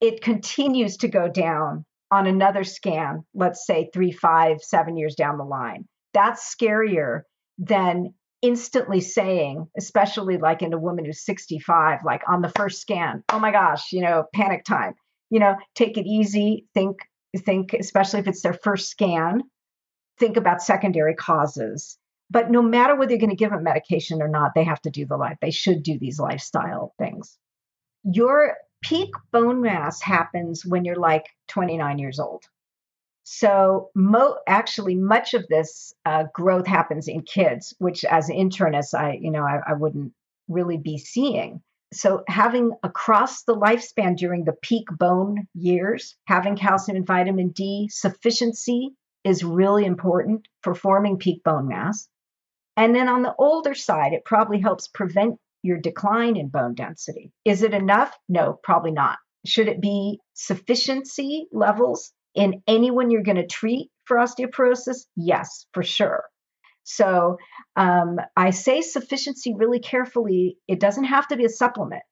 it continues to go down on another scan, let's say three, five, seven years down the line. That's scarier than instantly saying, especially like in a woman who's 65, like on the first scan, oh my gosh, you know, panic time. You know, take it easy. Think, think, especially if it's their first scan, think about secondary causes. But no matter whether you're going to give them medication or not, they have to do the life. They should do these lifestyle things. Your peak bone mass happens when you're like 29 years old. So, mo- actually, much of this uh, growth happens in kids, which, as internists, I you know I, I wouldn't really be seeing. So, having across the lifespan during the peak bone years, having calcium and vitamin D sufficiency is really important for forming peak bone mass. And then on the older side, it probably helps prevent your decline in bone density. Is it enough? No, probably not. Should it be sufficiency levels in anyone you're going to treat for osteoporosis? Yes, for sure. So um, I say sufficiency really carefully. It doesn't have to be a supplement.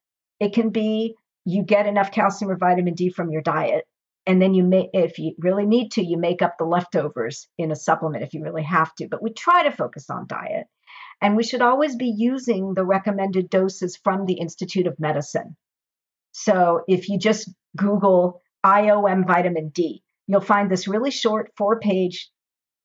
It can be you get enough calcium or vitamin D from your diet. And then you may, if you really need to, you make up the leftovers in a supplement if you really have to. But we try to focus on diet. And we should always be using the recommended doses from the Institute of Medicine. So if you just Google IOM vitamin D, you'll find this really short four page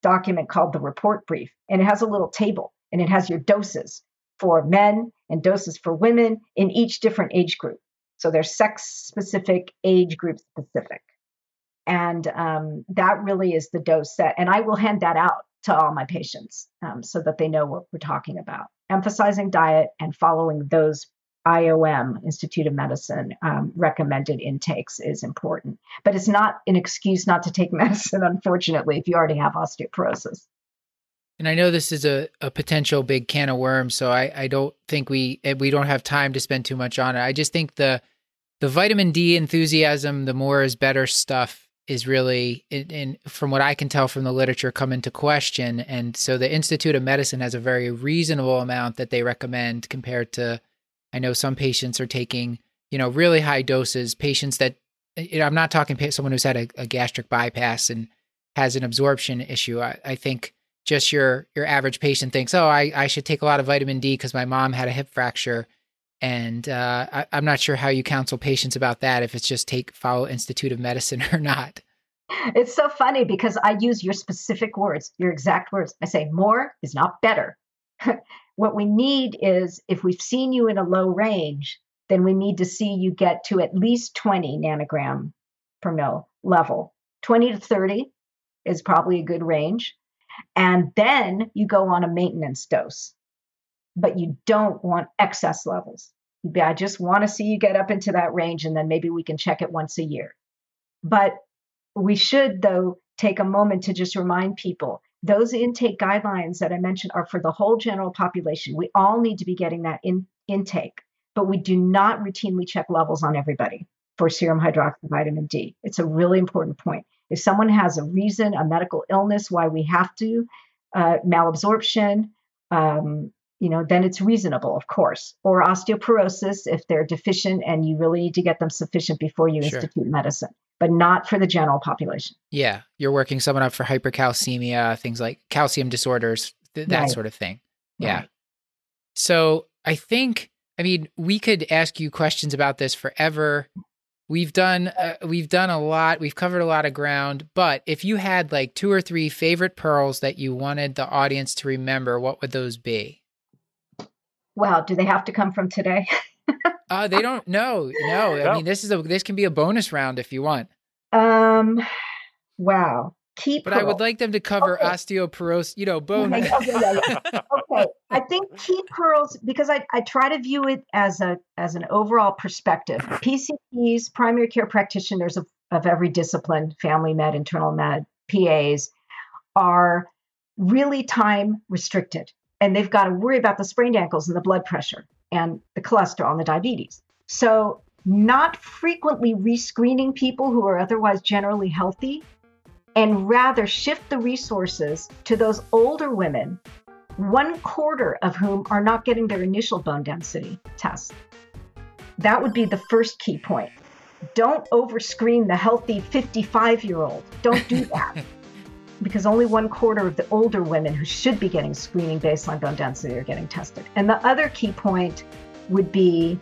document called the report brief. And it has a little table and it has your doses for men and doses for women in each different age group. So they're sex specific, age group specific. And um, that really is the dose set. And I will hand that out to all my patients um, so that they know what we're talking about. Emphasizing diet and following those IOM, Institute of Medicine, um, recommended intakes is important. But it's not an excuse not to take medicine, unfortunately, if you already have osteoporosis. And I know this is a, a potential big can of worms, so I, I don't think we eh, we don't have time to spend too much on it. I just think the the vitamin D enthusiasm, the more is better stuff is really, in, from what I can tell from the literature, come into question. And so the Institute of Medicine has a very reasonable amount that they recommend compared to, I know some patients are taking, you know, really high doses. Patients that, you know, I'm not talking someone who's had a, a gastric bypass and has an absorption issue. I, I, think just your your average patient thinks, oh, I, I should take a lot of vitamin D because my mom had a hip fracture. And uh, I, I'm not sure how you counsel patients about that if it's just take follow Institute of Medicine or not. It's so funny because I use your specific words, your exact words. I say more is not better. what we need is if we've seen you in a low range, then we need to see you get to at least 20 nanogram per mil level. 20 to 30 is probably a good range. And then you go on a maintenance dose but you don't want excess levels. I just want to see you get up into that range and then maybe we can check it once a year. But we should, though, take a moment to just remind people those intake guidelines that I mentioned are for the whole general population. We all need to be getting that in, intake, but we do not routinely check levels on everybody for serum hydroxyvitamin D. It's a really important point. If someone has a reason, a medical illness, why we have to, uh, malabsorption, um, you know, then it's reasonable, of course. Or osteoporosis if they're deficient and you really need to get them sufficient before you sure. institute medicine, but not for the general population. Yeah, you're working someone up for hypercalcemia, things like calcium disorders, th- that right. sort of thing. Yeah. Right. So I think, I mean, we could ask you questions about this forever. We've done uh, we've done a lot. We've covered a lot of ground. But if you had like two or three favorite pearls that you wanted the audience to remember, what would those be? Well, do they have to come from today? uh, they don't. No, no. I mean, this is a this can be a bonus round if you want. Um, wow. Key but pearl. I would like them to cover okay. osteoporosis, you know, bone. Okay, okay, yeah, yeah. okay. I think key pearls because I, I try to view it as a as an overall perspective. PCPs, primary care practitioners of, of every discipline, family med, internal med, PAs, are really time restricted and they've got to worry about the sprained ankles and the blood pressure and the cholesterol and the diabetes. So, not frequently rescreening people who are otherwise generally healthy and rather shift the resources to those older women, one quarter of whom are not getting their initial bone density test. That would be the first key point. Don't overscreen the healthy 55 year old. Don't do that. because only one quarter of the older women who should be getting screening baseline bone density are getting tested. And the other key point would be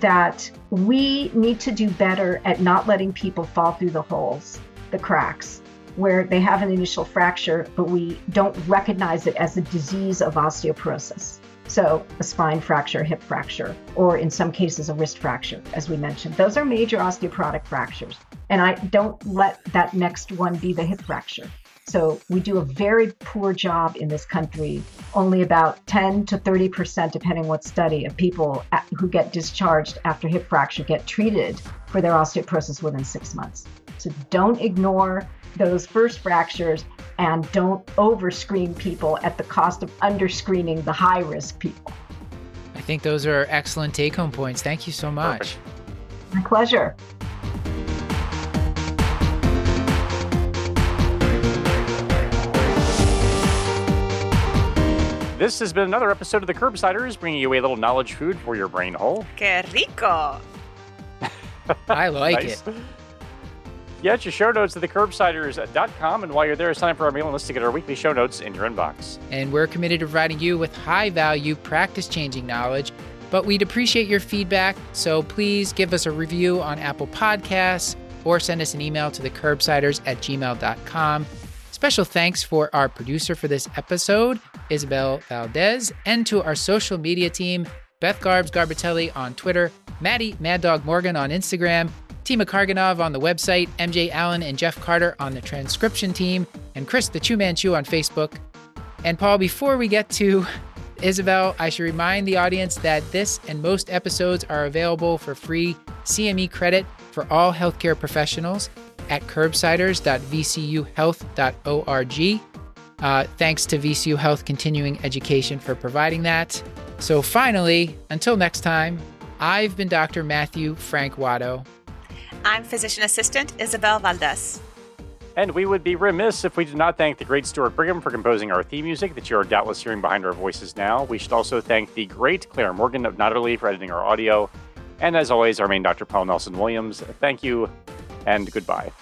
that we need to do better at not letting people fall through the holes, the cracks, where they have an initial fracture, but we don't recognize it as a disease of osteoporosis. So, a spine fracture, hip fracture, or in some cases, a wrist fracture, as we mentioned. Those are major osteoporotic fractures. And I don't let that next one be the hip fracture. So, we do a very poor job in this country. Only about 10 to 30%, depending what study, of people who get discharged after hip fracture get treated for their osteoporosis within six months. So, don't ignore those first fractures and don't overscreen people at the cost of underscreening the high risk people. I think those are excellent take home points. Thank you so much. Perfect. My pleasure. This has been another episode of the Curbsiders, bringing you a little knowledge food for your brain hole. Que rico! I like it. Get your show notes at thecurbsiders.com. And while you're there, sign up for our mailing list to get our weekly show notes in your inbox. And we're committed to providing you with high value, practice changing knowledge. But we'd appreciate your feedback. So please give us a review on Apple Podcasts or send us an email to thecurbsiders at gmail.com. Special thanks for our producer for this episode, Isabel Valdez, and to our social media team, Beth Garbs Garbatelli on Twitter, Maddie Mad Dog Morgan on Instagram, Tima Karganov on the website, MJ Allen and Jeff Carter on the transcription team, and Chris the Chew Man Chew on Facebook. And Paul, before we get to Isabel, I should remind the audience that this and most episodes are available for free CME credit for all healthcare professionals at curbsiders.vcuhealth.org. Uh, thanks to VCU Health Continuing Education for providing that. So, finally, until next time, I've been Dr. Matthew Frank Watto. I'm physician assistant Isabel Valdez. And we would be remiss if we did not thank the great Stuart Brigham for composing our theme music that you are doubtless hearing behind our voices now. We should also thank the great Clair Morgan of Nodderly for editing our audio. And as always, our main Dr. Paul Nelson Williams. Thank you and goodbye.